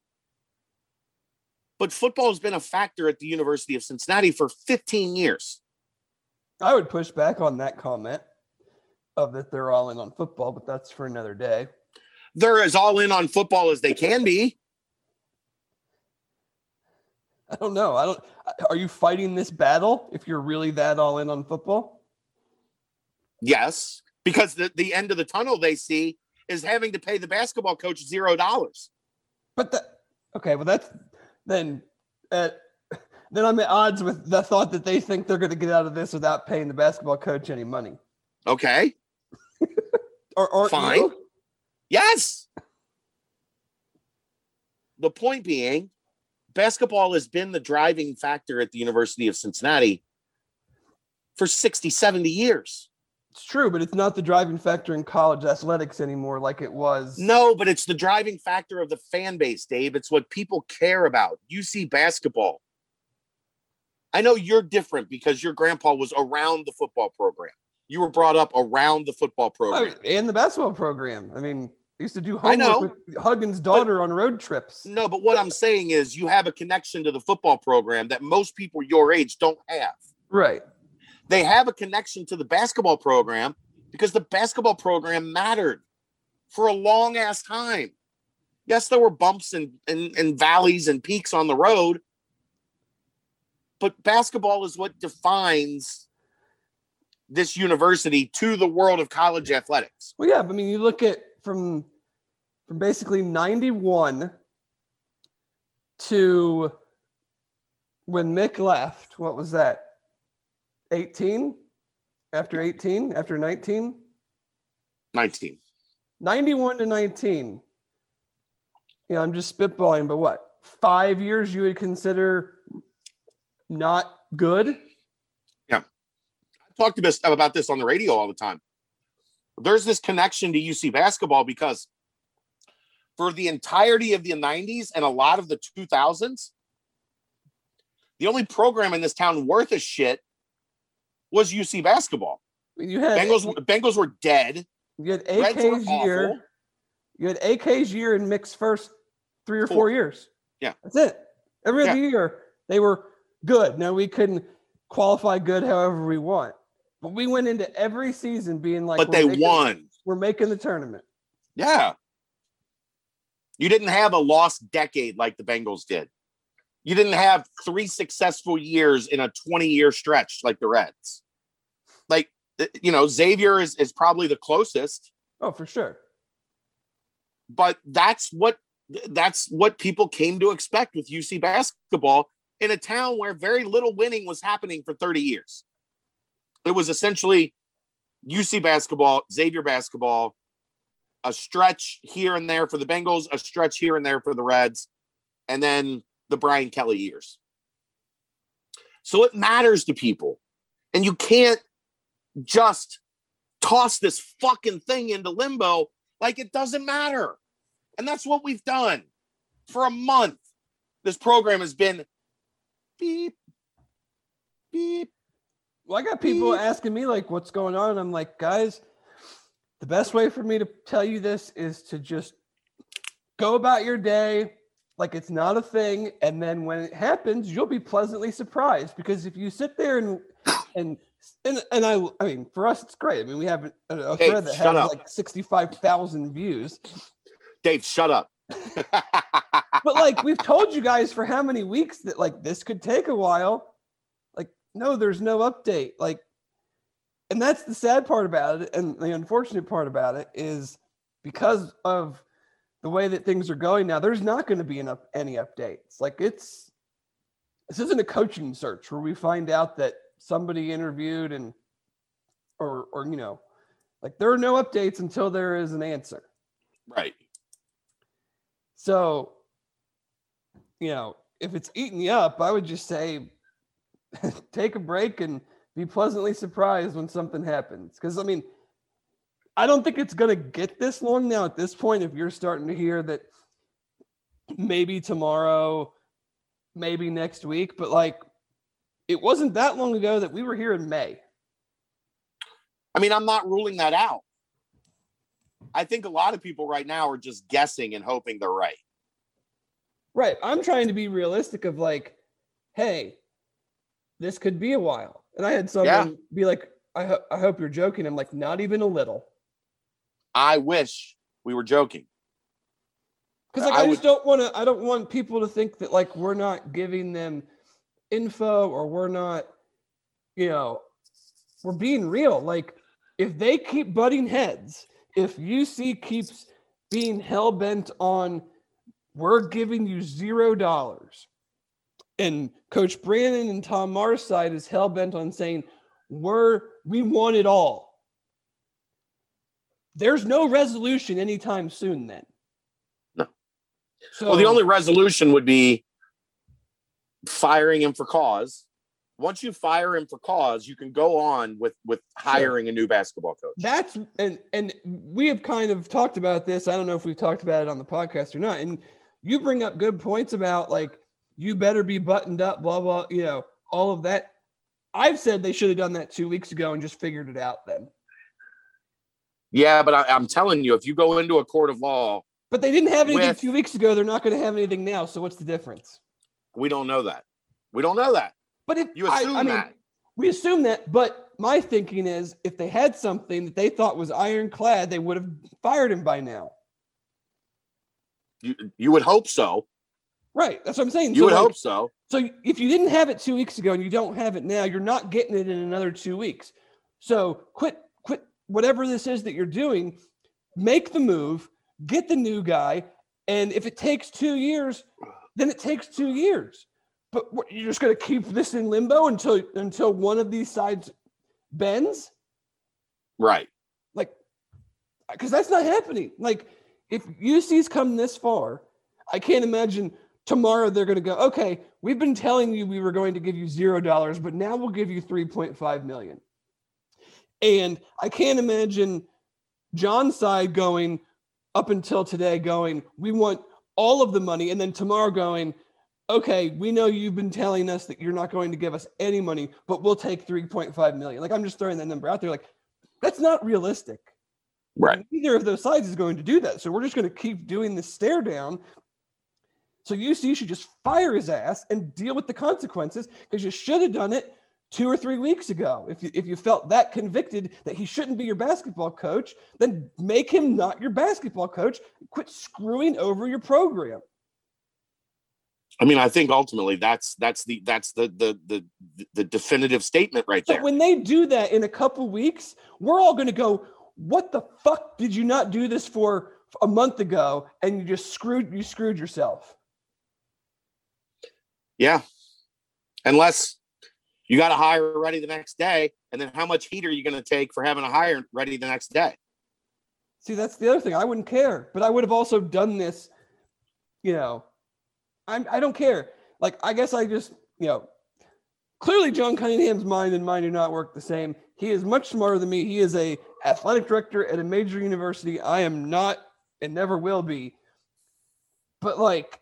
but football has been a factor at the University of Cincinnati for 15 years." I would push back on that comment of that they're all in on football, but that's for another day. They're as all in on football as they can be. I don't know. I don't. Are you fighting this battle if you're really that all in on football? Yes, because the, the end of the tunnel they see is having to pay the basketball coach zero dollars. But that okay, well that's then uh, then I'm at odds with the thought that they think they're going to get out of this without paying the basketball coach any money. Okay. Or, or Fine. Yes. The point being, basketball has been the driving factor at the University of Cincinnati for 60, 70 years. It's true, but it's not the driving factor in college athletics anymore, like it was. No, but it's the driving factor of the fan base, Dave. It's what people care about. UC basketball. I know you're different because your grandpa was around the football program. You were brought up around the football program. and the basketball program. I mean, I used to do I know, with Huggins' daughter on road trips. No, but what I'm saying is you have a connection to the football program that most people your age don't have. Right. They have a connection to the basketball program because the basketball program mattered for a long ass time. Yes, there were bumps and, and, and valleys and peaks on the road, but basketball is what defines this university to the world of college athletics. Well, yeah. I mean, you look at from from basically '91 to when Mick left. What was that? 18 after 18 after 19 19. 91 to 19 you know i'm just spitballing but what five years you would consider not good talk to this about this on the radio all the time. There's this connection to UC basketball because for the entirety of the 90s and a lot of the 2000s, the only program in this town worth a shit was UC basketball. You had Bengals Bengals were dead. you had ak's year awful. you had ak's year in mixed first three or four, Four. years Yeah. that's it every Yeah. other year they were good now we couldn't qualify good however we want but we went into every season being like but they making- won. we're making the tournament Yeah. You didn't have a lost decade like the Bengals did. You didn't have three successful years in a 20 year stretch like the Reds. Like, eh, you know, Xavier is, is probably the closest, oh for sure but that's what that's what people came to expect with UC basketball in a town where very little winning was happening for 30 years. It was essentially UC basketball, Xavier basketball, a stretch here and there for the Bengals, a stretch here and there for the Reds, and then the Brian Kelly years. So it matters to people. And you can't just toss this fucking thing into limbo like it doesn't matter. And that's what we've done for a month. This program has been beep, beep. Well, I got people Beep. asking me like, "What's going on?" And I'm like, "Guys, the best way for me to tell you this is to just go about your day like it's not a thing, and then when it happens, you'll be pleasantly surprised. Because if you sit there and and and, and I, I mean, for us, it's great. I mean, we have a, a Hey, thread that has up. like sixty-five thousand views. Dave, shut up. But like we've told you guys for how many weeks that like this could take a while. No, there's no update. Like, and that's the sad part about it. And the unfortunate part about it is because of the way that things are going now, there's not going to be enough any updates. Like it's this isn't a coaching search where we find out that somebody interviewed and or or you know, like there are no updates until there is an answer. Right. So, you know, if it's eating you up, I would just say take a break and be pleasantly surprised when something happens. Because I mean, I don't think it's going to get this long now at this point. If you're starting to hear that maybe tomorrow, maybe next week, but like it wasn't that long ago that we were here in May. I mean, I'm not ruling that out. I think a lot of people right now are just guessing and hoping they're right. Right. I'm trying to be realistic of like, hey, this could be a while. And I had someone yeah. be like, I, ho- I hope you're joking. I'm like, not even a little. I wish we were joking. Because like I, I just would, don't want to. I don't want people to think that like we're not giving them info or we're not, you know, we're being real. Like if they keep butting heads, if UC keeps being hell bent on, we're giving you zero dollars, and Coach Brannen and Tom Mars side is hell bent on saying we're we want it all there's no resolution anytime soon then. No. So, well, the only resolution would be firing him for cause. Once you fire him for cause, you can go on with with hiring a new basketball coach. That's and and we have kind of talked about this. I don't know if we've talked about it on the podcast or not. And you bring up good points about like you better be buttoned up, blah blah, you know, all of that. I've said they should have done that two weeks ago and just figured it out then. Yeah, but I, am telling you, if you go into a court of law, but they didn't have anything with, two weeks ago, they're not going to have anything now. So what's the difference? We don't know that. We don't know that. But if you assume I, I mean, that, we assume that. But my thinking is, if they had something that they thought was ironclad, they would have fired him by now. You you would hope so. Right. That's what I'm saying. You so would like, hope so. So if you didn't have it two weeks ago and you don't have it now, you're not getting it in another two weeks. So quit quit whatever this is that you're doing, make the move, get the new guy. And if it takes two years, then it takes two years. But what, you're just going to keep this in limbo until until one of these sides bends, right? Like, because that's not happening. Like, if UC's come this far, I can't imagine tomorrow they're going to go. Okay, we've been telling you we were going to give you zero dollars, but now we'll give you three point five million. And I can't imagine John's side going up until today, going, we want all of the money. And then tomorrow going, okay, we know you've been telling us that you're not going to give us any money, but we'll take 3.5 million. Like, I'm just throwing that number out there. Like, that's not realistic. Right. Neither of those sides is going to do that. So we're just going to keep doing this stare down. So UC should just fire his ass and deal with the consequences because you should have done it two or three weeks ago. If you, if you felt that convicted that he shouldn't be your basketball coach, then make him not your basketball coach. Quit screwing over your program. I mean, I think ultimately that's that's the that's the the the, the definitive statement right there. But when they do that in a couple weeks, we're all going to go, "What the fuck did you not do this for a month ago?" And you just screwed you screwed yourself. Yeah, unless you got to hire ready the next day. And then how much heat are you going to take for having a hire ready the next day? See, that's the other thing. I wouldn't care, but I would have also done this, you know, I'm, I don't care. Like, I guess I just, you know, clearly John Cunningham's mind and mine do not work the same. He is much smarter than me. He is a athletic director at a major university. I am not and never will be. But like,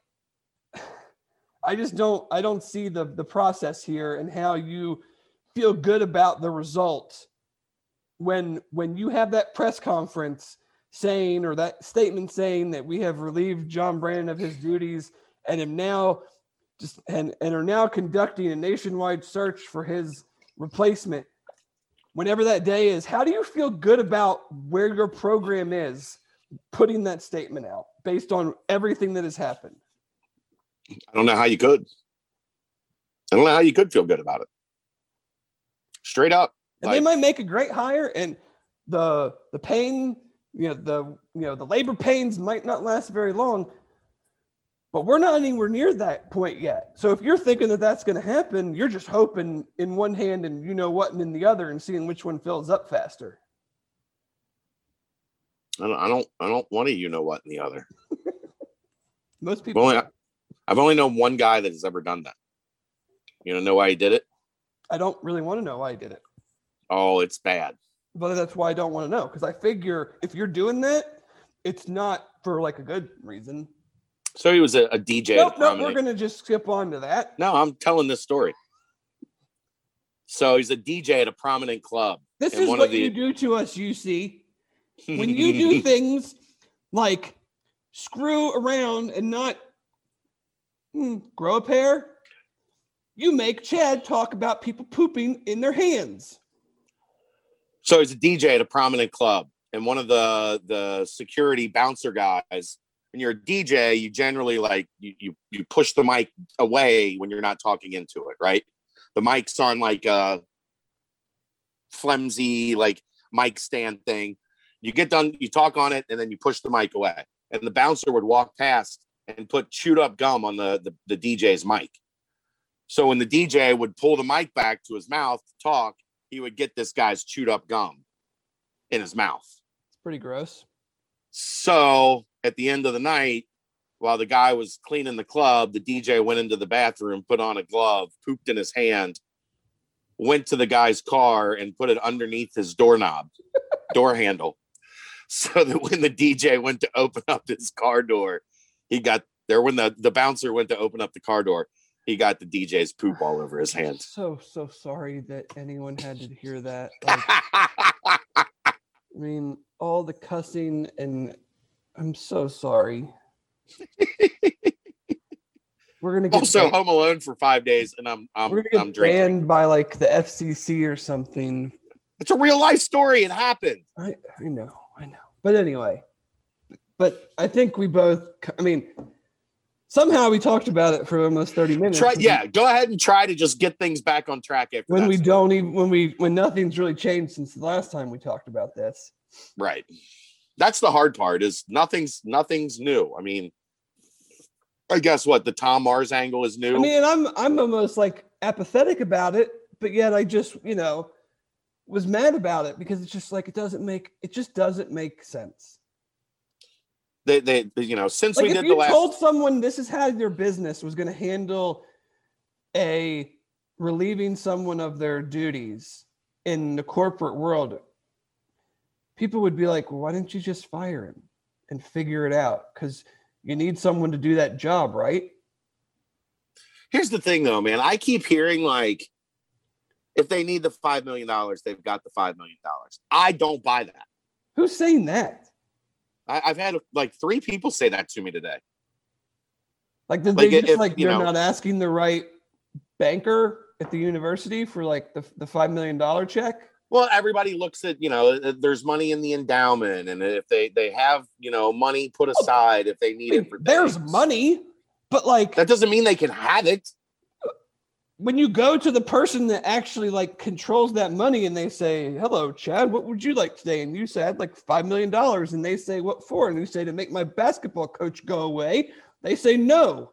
I just don't I don't see the the process here and how you feel good about the result when when you have that press conference saying or that statement saying that we have relieved John Brannen of his duties and am now just and, and are now conducting a nationwide search for his replacement. Whenever that day is how do you feel good about where your program is putting that statement out based on everything that has happened I don't know how you could. I don't know how you could feel good about it. Straight up. and Like- they might make a great hire and the the pain you know the you know the labor pains might not last very long but we're not anywhere near that point yet so if you're thinking that that's going to happen you're just hoping in one hand and you know what and in the other and seeing which one fills up faster I don't, I don't, I don't want to, you know what, in the other. most people only, I've only known one guy that has ever done that. You know, know why he did it? i don't really want to know why he did it Oh, it's bad. but that's why i don't want to know because i figure if you're doing that it's not for like a good reason So he was a, a DJ. nope, at a nope, we're going to just skip on to that No, I'm telling this story. So he's a DJ at a prominent club. this is what the- you do to us uc when you do things like screw around and not Hmm, grow a pair, you make Chad talk about people pooping in their hands. so he's a DJ at a prominent club, and one of the the security bouncer guys. When you're a DJ, you generally like you you, you push the mic away when you're not talking into it, right? The mic's on like a flimsy like mic stand thing. You get done, you talk on it, and then you push the mic away. And the bouncer would walk past and put chewed up gum on the, the, the DJ's mic. So when the DJ would pull the mic back to his mouth to talk, he would get this guy's chewed up gum in his mouth. It's pretty gross. So at the end of the night, while the guy was cleaning the club, the DJ went into the bathroom, put on a glove, pooped in his hand, went to the guy's car and put it underneath his doorknob, door handle. So that when the DJ went to open up his car door, he got there when the, the bouncer went to open up the car door, he got the DJ's poop all over his hand. so so sorry that anyone had to hear that. Like, I mean, all the cussing and I'm so sorry. We're gonna get also ban- home alone for five days and I'm I'm we're gonna I'm get banned by like the FCC or something. It's a real life story. It happened. I I know, I know. But anyway, but I think we both. I mean, somehow we talked about it for almost thirty minutes. Try, yeah, go ahead and try to just get things back on track after When we don't even when we when nothing's really changed since the last time we talked about this. right. That's the hard part is nothing's nothing's new. I mean, I guess what the Tom Mars angle is new. I mean, I'm I'm almost like apathetic about it, but yet I just you know was mad about it because it's just like it doesn't make it just doesn't make sense. They, they, you know, since Like we did the last, told someone this is how your business was going to handle a relieving someone of their duties in the corporate world, people would be like, well, "Why didn't you just fire him and figure it out?" Because you need someone to do that job, right? here's the thing though, man. I keep hearing like, if they need the five million dollars, they've got the five million dollars. I don't buy that. Who's saying that? I, I've had like three people say that to me today. Like, did Like, they just if, like you they're know- not asking the right banker at the university for like the the five million dollar check? Well, everybody looks at you know, there's money in the endowment, and if they they have you know money put oh, aside if they need I it for there's things. money, but like That doesn't mean they can have it. When you go to the person that actually like controls that money and they say, "Hello, Chad, what would you like today?" and you say, "I'd like five million dollars," and they say, "What for?" and you say, "To make my basketball coach go away." They say no.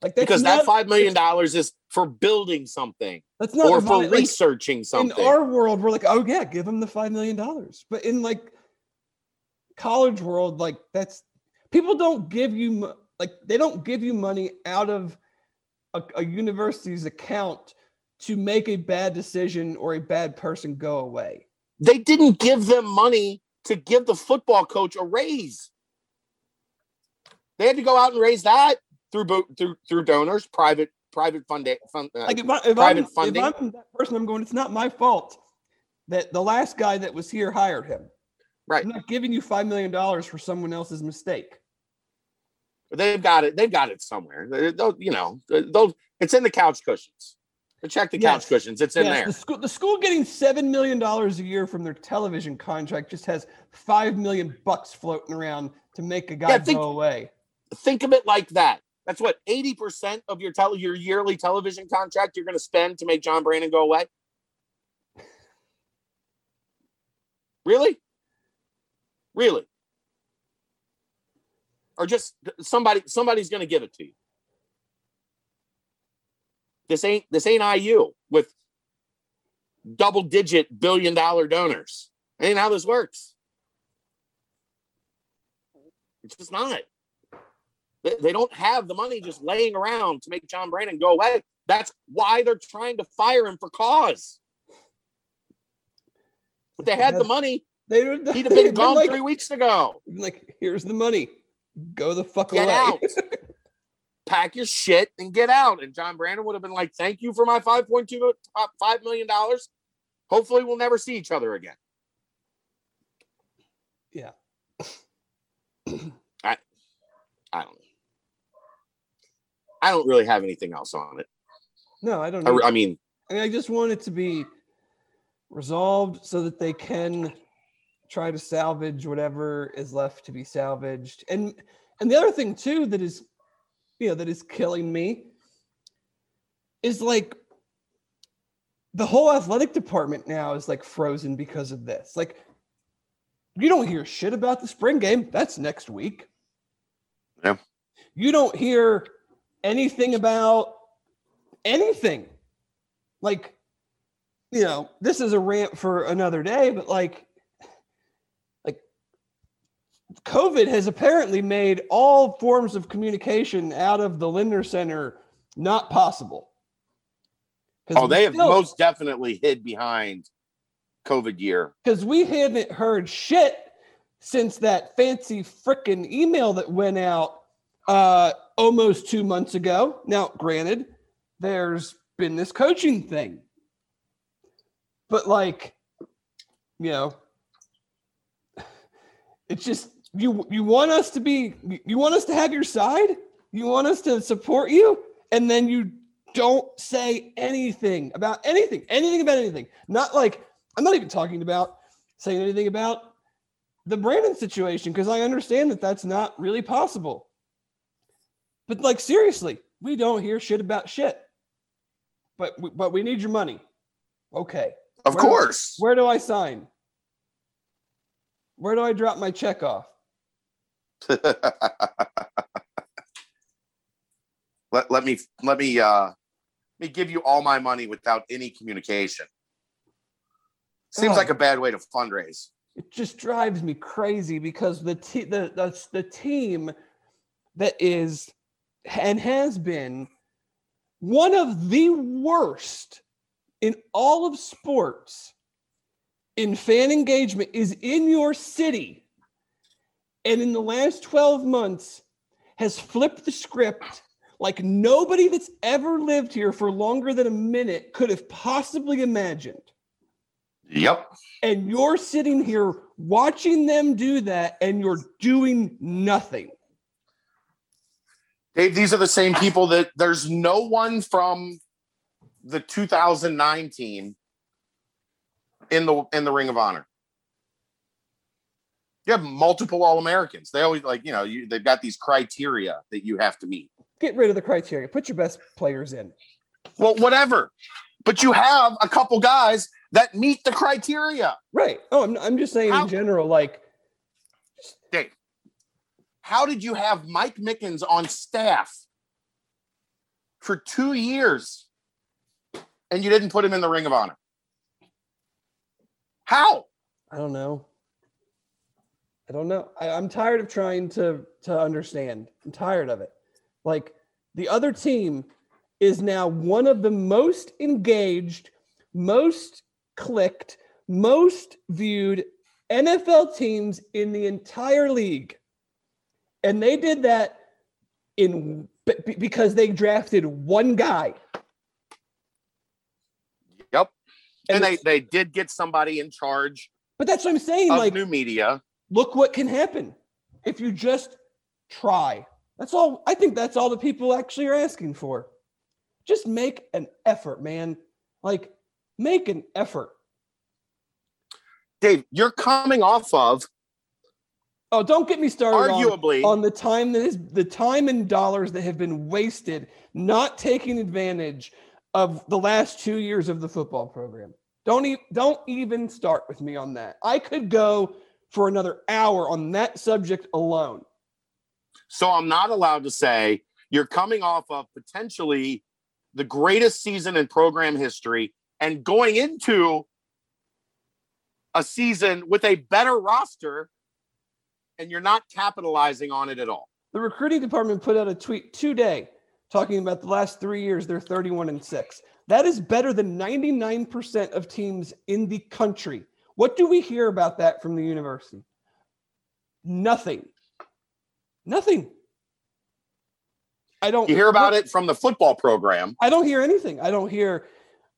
Like that's because not, that five million dollars is for building something that's not or for like, researching something. in our world, we're like, "Oh yeah, give them the five million dollars," but in like college world, like that's people don't give you like they don't give you money out of a, a university's account to make a bad decision or a bad person go away. they didn't give them money to give the football coach a raise. They had to go out and raise that through through through donors, private private funding. Fund, uh, Like if, I, if, private I'm, funding. if I'm that person, I'm going. It's not my fault that the last guy that was here hired him. Right. I'm not giving you five million dollars for someone else's mistake. They've got it. They've got it somewhere. They'll, you know, they'll, it's in the couch cushions. Check the couch yes. cushions. It's in yes. there. The school, the school getting seven million dollars a year from their television contract just has five million bucks floating around to make a guy yeah, think, go away. Think of it like that. That's what eighty percent of your tele your yearly television contract you're going to spend to make John Brannen go away. Really, really. Or just somebody somebody's going to give it to you. This ain't this ain't IU with double digit billion dollar donors. Ain't how this works. It's just not. They, they don't have the money just laying around to make John Brannen go away. That's why they're trying to fire him for cause. If they had the money, They he'd have been gone like, three weeks ago. like, here's the money. Go the fuck Get away. out. Pack your shit and get out. And John Brannen would have been like, "Thank you for my five point two five million dollars. Hopefully, we'll never see each other again." Yeah. I, I don't know. I don't really have anything else on it. no, I don't I, know. I mean, I mean, I just want it to be resolved so that they can try to salvage whatever is left to be salvaged. And and the other thing too that is you know that is killing me is like the whole athletic department now is like frozen because of this. Like you don't hear shit about the spring game. That's next week. Yeah. You don't hear anything about anything. Like you know, this is a rant for another day, but like, like COVID has apparently made all forms of communication out of the Lindner Center not possible. oh, they have still- most definitely hid behind COVID year. because we haven't heard shit since that fancy frickin' email that went out uh, almost two months ago. Now, granted, there's been this coaching thing, but like, you know, it's just you. You want us to be. You want us to have your side. You want us to support you, and then you don't say anything about anything, anything about anything. Not like I'm not even talking about saying anything about the Brannen situation because I understand that that's not really possible. But like seriously, we don't hear shit about shit. But we- but we need your money. Okay. Of Where- course. Where do I sign? Where do I drop my check off? let, let me let me uh let me give you all my money without any communication. Seems Oh. like a bad way to fundraise. it just drives me crazy because the te- the, the the team that is and has been one of the worst in all of sports in fan engagement is in your city and in the last 12 months has flipped the script like nobody that's ever lived here for longer than a minute could have possibly imagined Yep. and you're sitting here watching them do that and you're doing nothing. Dave, these are the same people that there's no one from the 2009 team in the in the Ring of Honor. You have multiple All Americans. They always like, you know, you, they've got these criteria that you have to meet. Get rid of the criteria. Put your best players in. Well, whatever. But you have a couple guys that meet the criteria. Right. Oh, I'm, I'm just saying How- in general, like, Dave, how did you have Mike Mickens on staff for two years and you didn't put him in the Ring of Honor? How? I don't know. I don't know. I, I'm tired of trying to to understand. I'm tired of it. Like the other team is now one of the most engaged, most clicked, most viewed NFL teams in the entire league. And they did that in because they drafted one guy. Yep. And, And they, they did get somebody in charge But that's what I'm saying. of like new media. Look what can happen if you just try. That's all. I think that's all the people actually are asking for. Just make an effort, man. Like, make an effort. Dave, you're coming off of Oh, don't get me started on, arguably on the time that is the time and dollars that have been wasted not taking advantage of the last two years of the football program. Don't e- don't even start with me on that. I could go for another hour on that subject alone. So I'm not allowed to say you're coming off of potentially the greatest season in program history and going into a season with a better roster and you're not capitalizing on it at all. The recruiting department put out a tweet today talking about the last three years, they're 31 and 6. That is better than 99% of teams in the country. What do we hear about that from the university? Nothing. Nothing. I don't You hear about it from the football program. I don't hear anything. I don't hear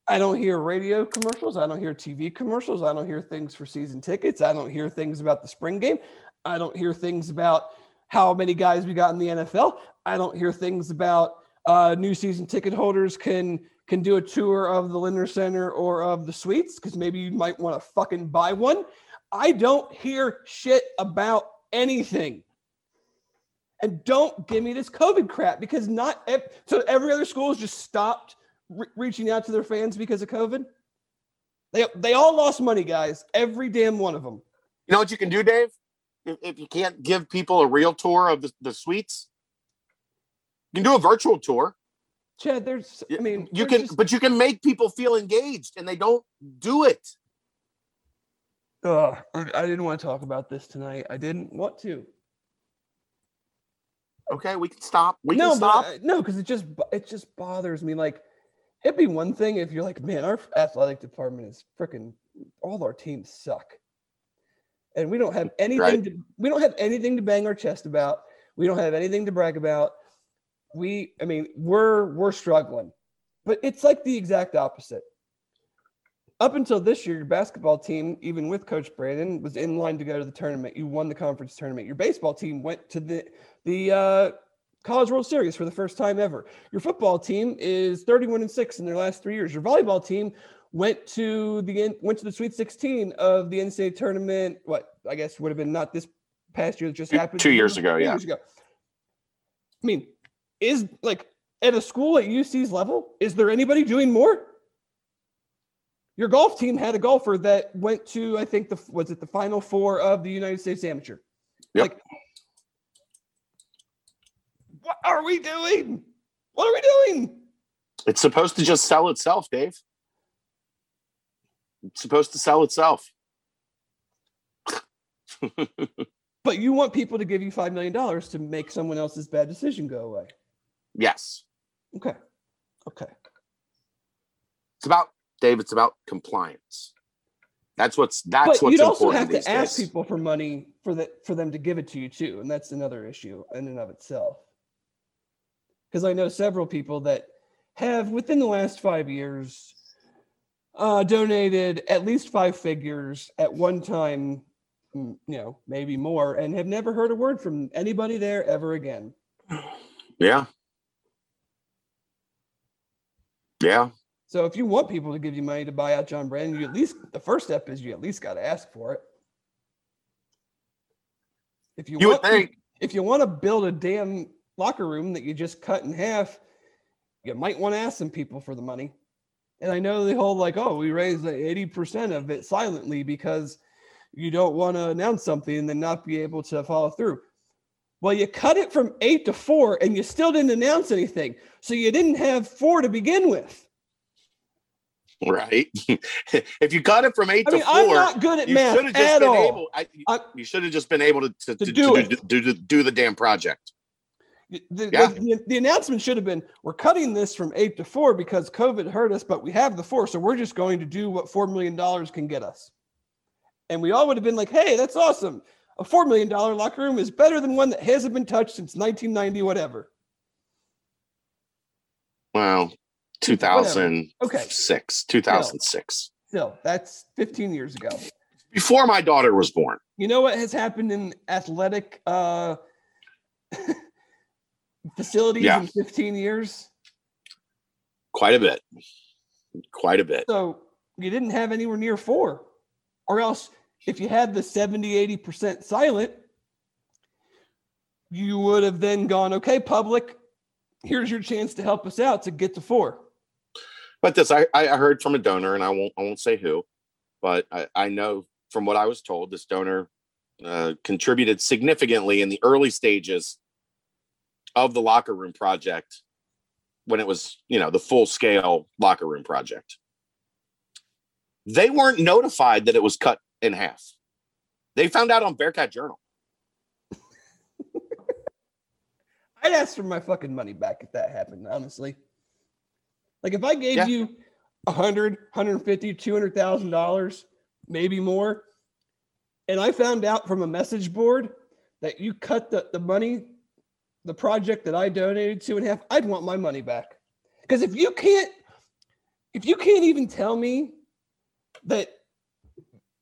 I don't hear radio commercials. I don't hear TV commercials. I don't hear things for season tickets. I don't hear things about the spring game. I don't hear things about how many guys we got in the NFL. I don't hear things about uh, new season ticket holders can can do a tour of the Lindner Center or of the suites because maybe you might want to fucking buy one. I don't hear shit about anything. And don't give me this COVID crap because not ev- so every other school has just stopped re- reaching out to their fans because of COVID. They they all lost money, guys. Every damn one of them. You know what you can do, Dave? If, if you can't give people a real tour of the, the suites, you can do a virtual tour. Chad, there's I mean you can, just- but you can make people feel engaged, and they don't do it. Ugh, I didn't want to talk about this tonight. I didn't want to. Okay, we can stop. We no, can stop. but no, because it just it just bothers me. Like it'd be one thing if you're like, man, our athletic department is freaking all our teams suck, and we don't have anything. Right. To, we don't have anything to bang our chest about. We don't have anything to brag about. We, I mean, we're we're struggling, but it's like the exact opposite. Up until this year, your basketball team, even with Coach Brannen, was in line to go to the tournament. You won the conference tournament. Your baseball team went to the the uh, College World Series for the first time ever. Your football team is 31 and 6 in their last 3 years. Your volleyball team went to the went to the Sweet 16 of the NCAA tournament. What I guess would have been not this past year that just Two- happened. two years ago, Two yeah. years ago. I mean, is like at a school at UC's level, is there anybody doing more? Your golf team had a golfer that went to, I think the was it the final four of the United States Amateur. Yep. Like, what are we doing? What are we doing? It's supposed to just sell itself, Dave. It's supposed to sell itself. But you want people to give you five million dollars to make someone else's bad decision go away. Yes. Okay. Okay. It's about Dave, it's about compliance. That's what's that's but what's you'd also have to ask days. people for money for the for them to give it to you too, and that's another issue in and of itself. Because I know several people that have within the last five years uh, donated at least five figures at one time, mm, you know, maybe more, and have never heard a word from anybody there ever again. Yeah. Yeah. So if you want people to give you money to buy out John Brannen, you at least the first step is you at least got to ask for it. If you, You want, think if you want to build a damn locker room that you just cut in half, you might want to ask some people for the money. And I know the whole like, oh, we raised eighty percent of it silently because you don't want to announce something and then not be able to follow through. Well, you cut it from eight to four, and you still didn't announce anything, so you didn't have four to begin with. right. if you cut it from eight I mean, to I'm 4 not good at you math should have just at been all. able I, you- I- you should have just been able to, to, To to do do, do, do, the damn project. The, the- Yeah. the- the announcement should have been we're cutting this from eight to four because COVID hurt us, but we have the four. So we're just going to do what $4 million can get us. And we all would have been like, hey, that's awesome. A $4 million locker room is better than one that hasn't been touched since 1990, whatever. Wow. 2006. Okay. 2006. Still, that's 15 years ago. Before my daughter was born. You know what has happened in athletic uh, facilities Yeah. in 15 years? Quite a bit. Quite a bit. So you didn't have anywhere near four. Or else, if you had the 70, 80% silent, you would have then gone, okay, public, here's your chance to help us out to get to four. But this, I, I heard from a donor, and I won't I won't say who, but I, I know from what I was told, this donor uh, contributed significantly in the early stages of the locker room project when it was, you know, the full scale locker room project. They weren't notified that it was cut in half. They found out on Bearcat Journal. I'd ask for my fucking money back if that happened, honestly. Like if I gave Yeah. you a hundred, hundred and fifty, two hundred thousand dollars, maybe more, and I found out from a message board that you cut the, the money, the project that I donated to in half, I'd want my money back. Because if you can't, if you can't even tell me that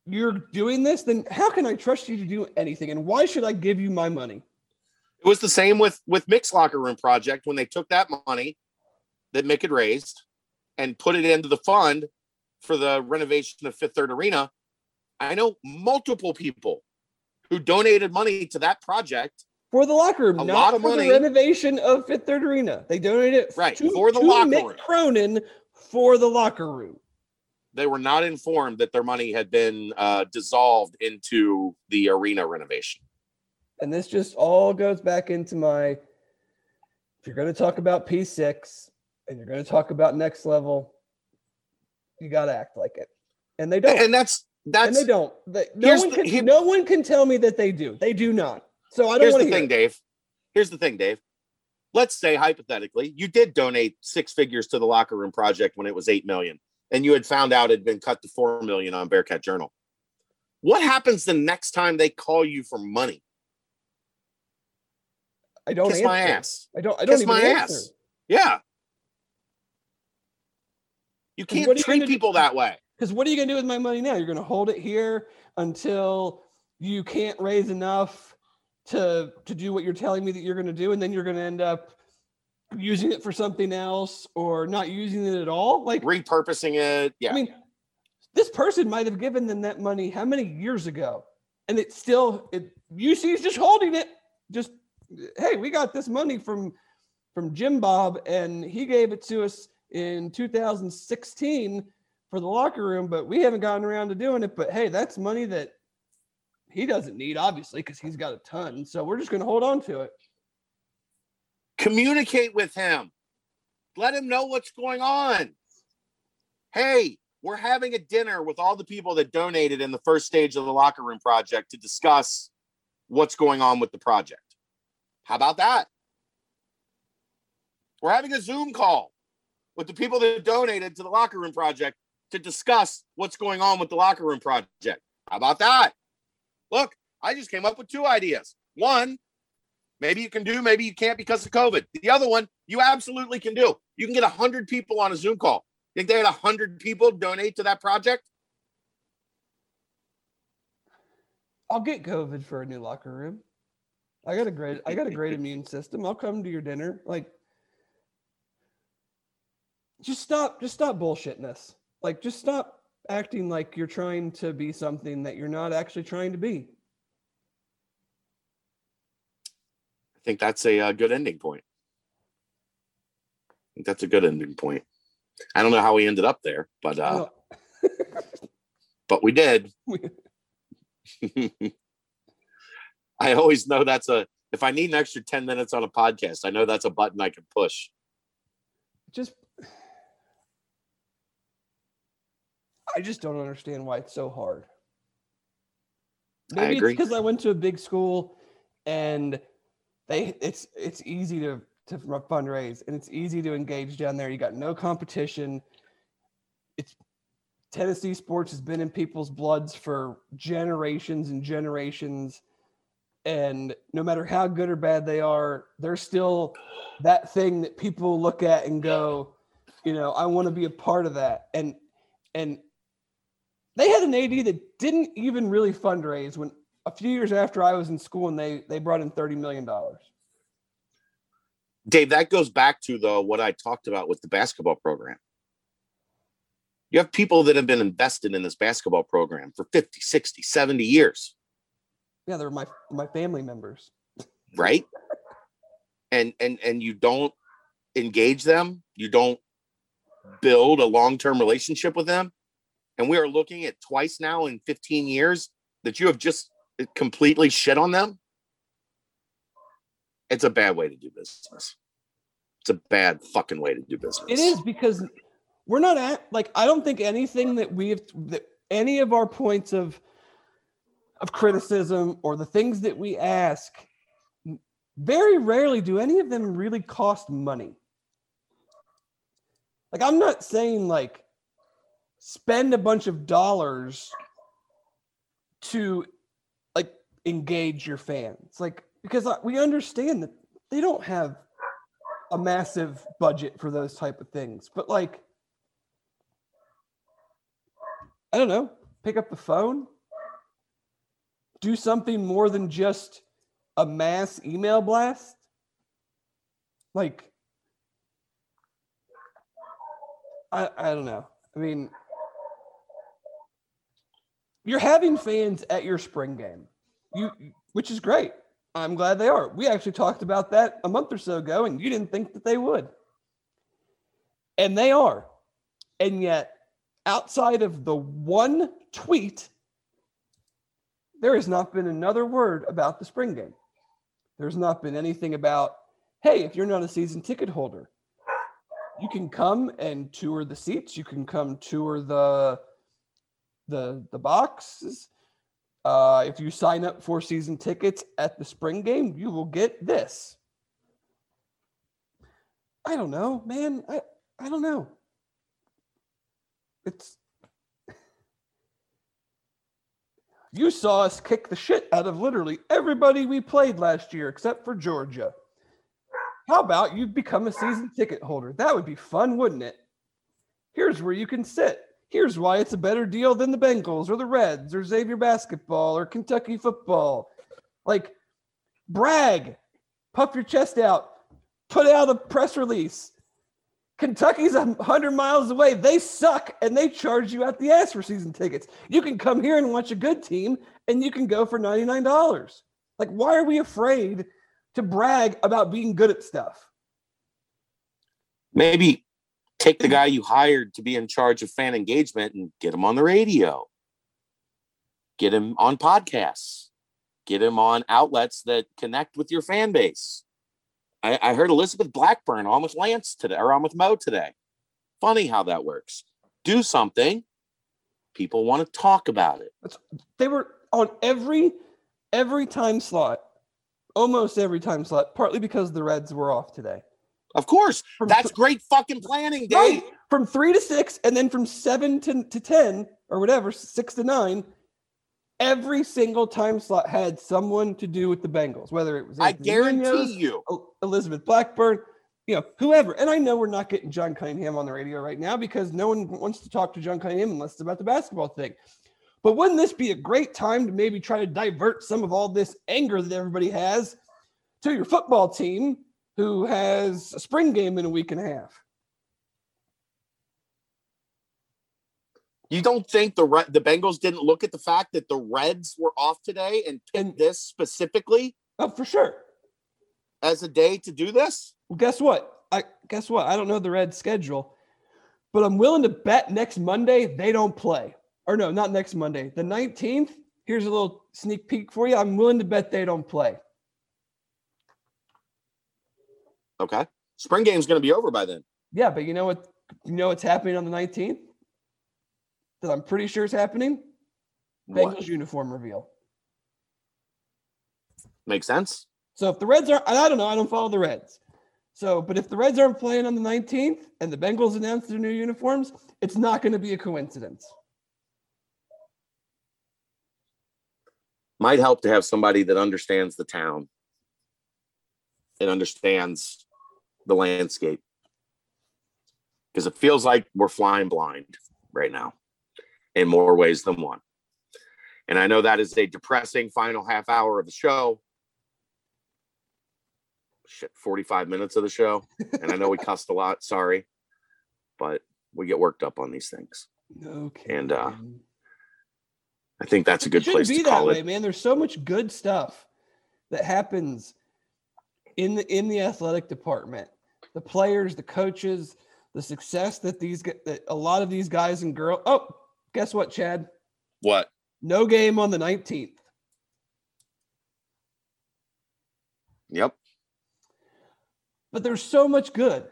you're doing this, then how can I trust you to do anything? And why should I give you my money? It was the same with with Mick's locker room project when they took that money that Mick had raised and put it into the fund for the renovation of Fifth Third Arena. I know multiple people who donated money to that project, for the locker room, A not lot of for money. the renovation of Fifth Third Arena. They donated it Right, to, for the to locker Mick room. Cronin for the locker room. They were not informed that their money had been uh, dissolved into the arena renovation. And this just all goes back into my if you're going to talk about P6 and you're going to talk about next level, you got to act like it. And they don't. And that's And, that's they don't. They, no one the- can no one can tell me that they do. They do not. So I don't here's the thing, it. Dave. Here's the thing, Dave. Let's say hypothetically, you did donate six figures to the locker room project when it was eight million, and you had found out it had been cut to four million on Bearcat Journal. What happens the next time they call you for money? I don't Kiss answer. my ass. I don't I don't Kiss my answer. ass. Yeah. You can't are you treat do- people that way. Because what are you going to do with my money now? You're going to hold it here until you can't raise enough to to do what you're telling me that you're going to do, and then you're going to end up using it for something else or not using it at all. Like, Repurposing it. Yeah. I mean, this person might have given them that money how many years ago, and it's still it. UC's just holding it. Just hey, we got this money from from Jim Bob, and he gave it to us in 2016 for the locker room, but we haven't gotten around to doing it. But hey, that's money that he doesn't need, obviously, because he's got a ton. So we're just going to hold on to it. Communicate with him. Let him know what's going on. Hey we're having a dinner with all the people that donated in the first stage of the locker room project to discuss what's going on with the project. How about that? We're having a zoom call with the people that donated to the locker room project to discuss what's going on with the locker room project. How about that? Look i just came up with two ideas. One Maybe you can do, maybe you can't because of COVID. The other one, you absolutely can do. You can get 100 people on a Zoom call. Think they had 100 people donate to that project? I'll get COVID for a new locker room. I got a great I got a great immune system. I'll come to your dinner. Like just stop just stop bullshitting us. Like just stop acting like you're trying to be something that you're not actually trying to be. Think that's a, uh good ending point. I think that's a good ending point. I don't know how we ended up there, but uh, but we did. I always know that's a if I need an extra 10 minutes on a podcast, I know that's a button I can push. just I just don't understand why it's so hard. I Maybe agree. it's because I went to a big school and they it's it's easy to to fundraise and it's easy to engage down there. You got no competition. It's Tennessee sports has been in people's bloods for generations and generations. And no matter how good or bad they are, they're still that thing that people look at and go, you know, I want to be a part of that. And and they had an AD that didn't even really fundraise when a few years after I was in school and they they brought in thirty million dollars. Dave, that goes back to though what I talked about with the basketball program. You have people that have been invested in this basketball program for 50, 60, 70 years, Yeah, they're my my family members. right? And and and you don't engage them, you don't build a long-term relationship with them and we are looking at twice now in 15 years that you have just completely shit on them it's a bad way to do business it's a bad fucking way to do business It is because we're not at like I don't think anything that we've that any of our points of of criticism or the things that we ask very rarely do any of them really cost money. Like I'm not saying like spend a bunch of dollars to engage your fans. Like because we understand that they don't have a massive budget for those type of things. But like I don't know, pick up the phone, do something more than just a mass email blast. Like I I don't know. I mean you're having fans at your spring game. Uh, you which is great. I'm glad they are. We actually talked about that a month or so ago, and you didn't think that they would. And they are. And yet, outside of the one tweet, there has not been another word about the spring game. There's not been anything about, hey, if you're not a season ticket holder, you can come and tour the seats. You can come tour the the the boxes. Uh, if you sign up for season tickets at the spring game, you will get this. I don't know, man. I, I don't know. It's you saw us kick the shit out of literally everybody we played last year except for Georgia. How about you become a season ticket holder? That would be fun, wouldn't it? Here's where you can sit. Here's why it's a better deal than the Bengals or the Reds or Xavier basketball or Kentucky football. Like, brag, puff your chest out, put out a press release. Kentucky's a hundred miles away. They suck, and they charge you out the ass for season tickets. You can come here and watch a good team, and you can go for ninety nine dollars. Like, why are we afraid to brag about being good at stuff? maybe take the guy you hired to be in charge of fan engagement and get him on the radio. Get him on podcasts. Get him on outlets that connect with your fan base. I, I heard elizabeth blackburn on with lance today or on with mo today. Funny how that works. Do something. People want to talk about it. They were on every every time slot, almost every time slot, partly because the Reds were off today. Of course From that's th- great fucking planning dave right from three to six, and then from seven to, to ten or whatever, six to nine. Every single time slot had someone to do with the Bengals, whether it was i guarantee Munoz, you Elizabeth Blackburn, you know, whoever. And I know we're not getting John Cunningham on the radio right now because no one wants to talk to John Cunningham unless it's about the basketball thing. But wouldn't this be a great time to maybe try to divert some of all this anger that everybody has to your football team who has a spring game in a week and a half? You don't think the the Bengals didn't look at the fact that the Reds were off today and picked And- this specifically Oh, for sure. as a day to do this? Well, guess what? I guess what? I don't know the Reds schedule, but I'm willing to bet next Monday they don't play. Or no, not next Monday. The 19th. Here's a little sneak peek for you. I'm willing to bet they don't play. Okay. Spring game's going to be over by then. Yeah, but you know what? You know what's happening on the 19th? That I'm pretty sure is happening. Bengals What? uniform reveal. Makes sense. So if the Reds are, I don't know, I don't follow the Reds. So, but if the Reds aren't playing on the 19th and the Bengals announce their new uniforms, it's not going to be a coincidence. Might help to have somebody that understands the town and understands the landscape. Because it feels like we're flying blind right now in more ways than one. And I know that is a depressing final half hour of the show. Shit, 45 minutes of the show. And I know we cussed a lot, sorry. But we get worked up on these things. Okay. And, uh, I think that's a good it place be to that call way, it. man. There's so much good stuff that happens in the in the athletic department. The players, the coaches, the success that these that a lot of these guys and girls. Oh, guess what, Chad? What? No game on the 19th. Yep. But there's so much good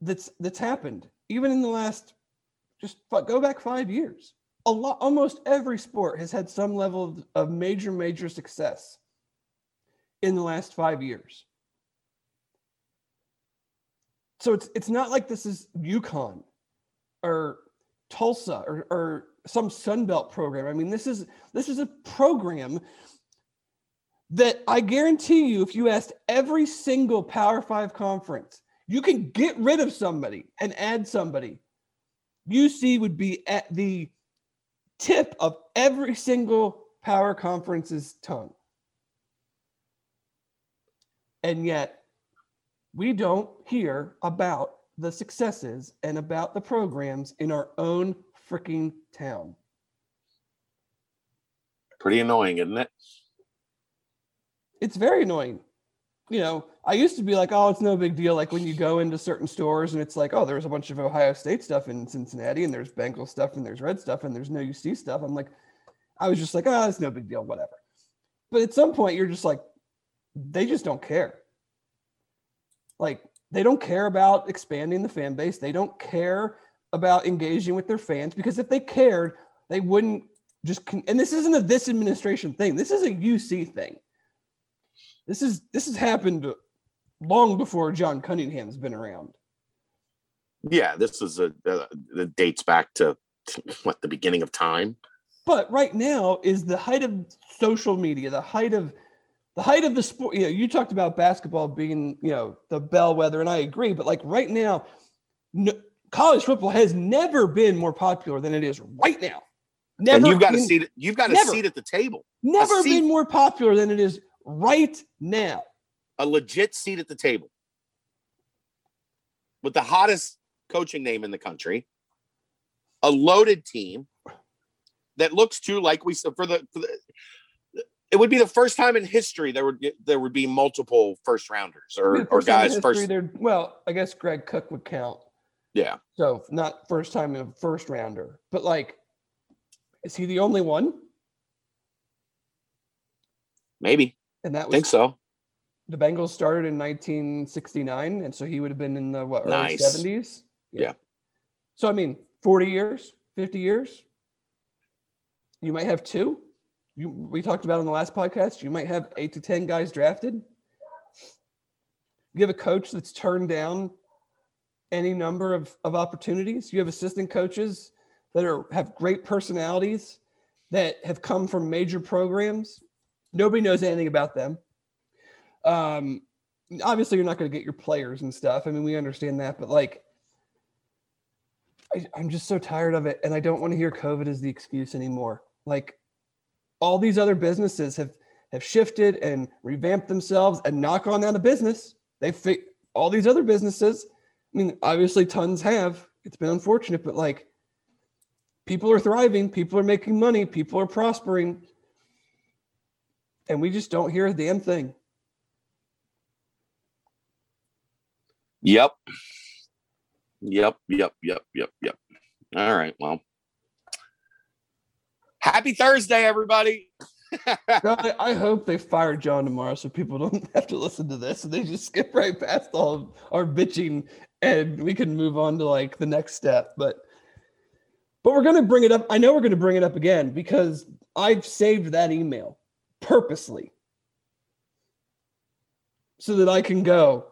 that's that's happened even in the last just go back 5 years. A lot almost every sport has had some level of, of major major success in the last 5 years. So it's it's not like this is UConn or Tulsa or, or some Sunbelt program. I mean, this is this is a program that I guarantee you, if you asked every single Power Five conference, you can get rid of somebody and add somebody. UC would be at the tip of every single power conference's tongue. And yet, we don't hear about the successes and about the programs in our own freaking town. Pretty annoying, isn't it? it's very annoying. You know, I used to be like, oh, it's no big deal. Like when you go into certain stores and it's like, oh, there's a bunch of Ohio State stuff in Cincinnati and there's Bengal stuff and there's red stuff and there's no UC stuff. I'm like, I was just like, oh, it's no big deal, whatever. But at some point, you're just like, they just don't care. Like, they don't care about expanding the fan base. They don't care about engaging with their fans because if they cared, they wouldn't just. Con- and this isn't a this administration thing. This is a UC thing. This is this has happened long before John Cunningham's been around. Yeah, this is a, a that dates back to what the beginning of time. But right now is the height of social media, the height of the height of the sport. You know, you talked about basketball being, you know, the bellwether, and I agree. But like right now, no, college football has never been more popular than it is right now. Never and you've got a been- seat. You've got a never. seat at the table. never been more popular than it is right now. A legit seat at the table with the hottest coaching name in the country, a loaded team that looks to like we said for the, for the it would be the first time in history there would there would be multiple first rounders or, or first in guys history first Well, I guess Greg Cook would count. yeah So not first time in a first rounder, but like, is he the only one? maybe And that I think so the Bengals started in 1969, and so he would have been in the what early Nice. 70s. Yeah. So I mean, 40 years, 50 years. You might have two. You we talked about on the last podcast. You might have eight to ten guys drafted. You have a coach that's turned down any number of, of opportunities. You have assistant coaches that are have great personalities that have come from major programs. Nobody knows anything about them. Um, obviously, you're not going to get your players and stuff. I mean, we understand that, but like, I, I'm just so tired of it, and I don't want to hear COVID as the excuse anymore. Like, all these other businesses have have shifted and revamped themselves and not gone out of business. They fi- all these other businesses. I mean, obviously, tons have. It's been unfortunate, but like, people are thriving, people are making money, people are prospering, and we just don't hear a damn thing. yep yep yep yep yep yep all right well happy thursday everybody I, hope they fire John tomorrow so people don't have to listen to this and they just skip right past all our bitching and we can move on to like the next step. But but we're gonna bring it up. I know we're gonna bring it up again because I've saved that email purposely so that I can go.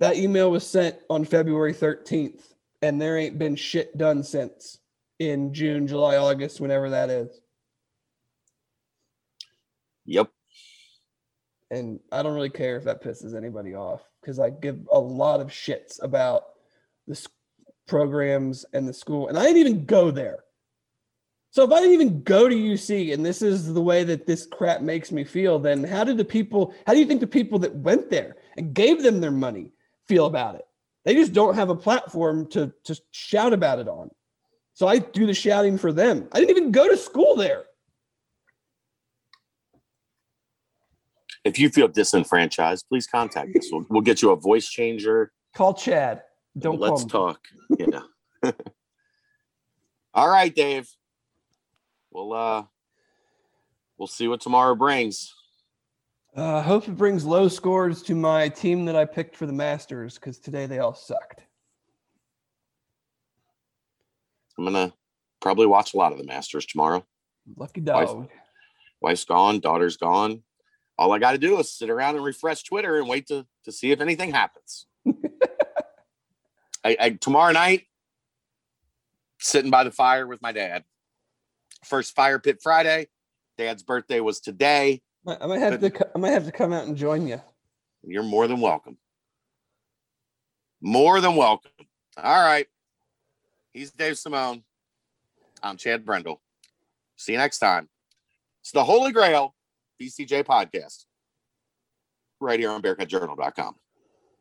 That email was sent on February 13th, and there ain't been shit done since in June, July, August, whenever that is. Yep and I don't really care if that pisses anybody off because I give a lot of shits about the programs and the school, and I didn't even go there. So if I didn't even go to UC, and this is the way that this crap makes me feel, then how did the people? How do you think the people that went there and gave them their money feel about it? They just don't have a platform to to shout about it on. So I do the shouting for them. I didn't even go to school there. If you feel disenfranchised please contact us we'll, we'll get you a voice changer Call Chad. Don't call Let's me. talk. Yeah. All right, Dave. We'll uh we'll see what tomorrow brings. Uh, I hope it brings low scores to my team that I picked for the Masters because today they all sucked. I'm gonna probably watch a lot of the Masters tomorrow. Lucky dog. Wife's gone, daughter's gone. All I got to do is sit around and refresh Twitter and wait to to see if anything happens. I, I tomorrow night, sitting by the fire with my dad. First fire pit Friday. Dad's birthday was today. I I might have to. I might have to come out and join you. You're more than welcome. More than welcome. All right. He's Dave Simone. I'm Chad Brendel. See you next time. It's the Holy Grail BCJ podcast right here on BearcatJournal.com.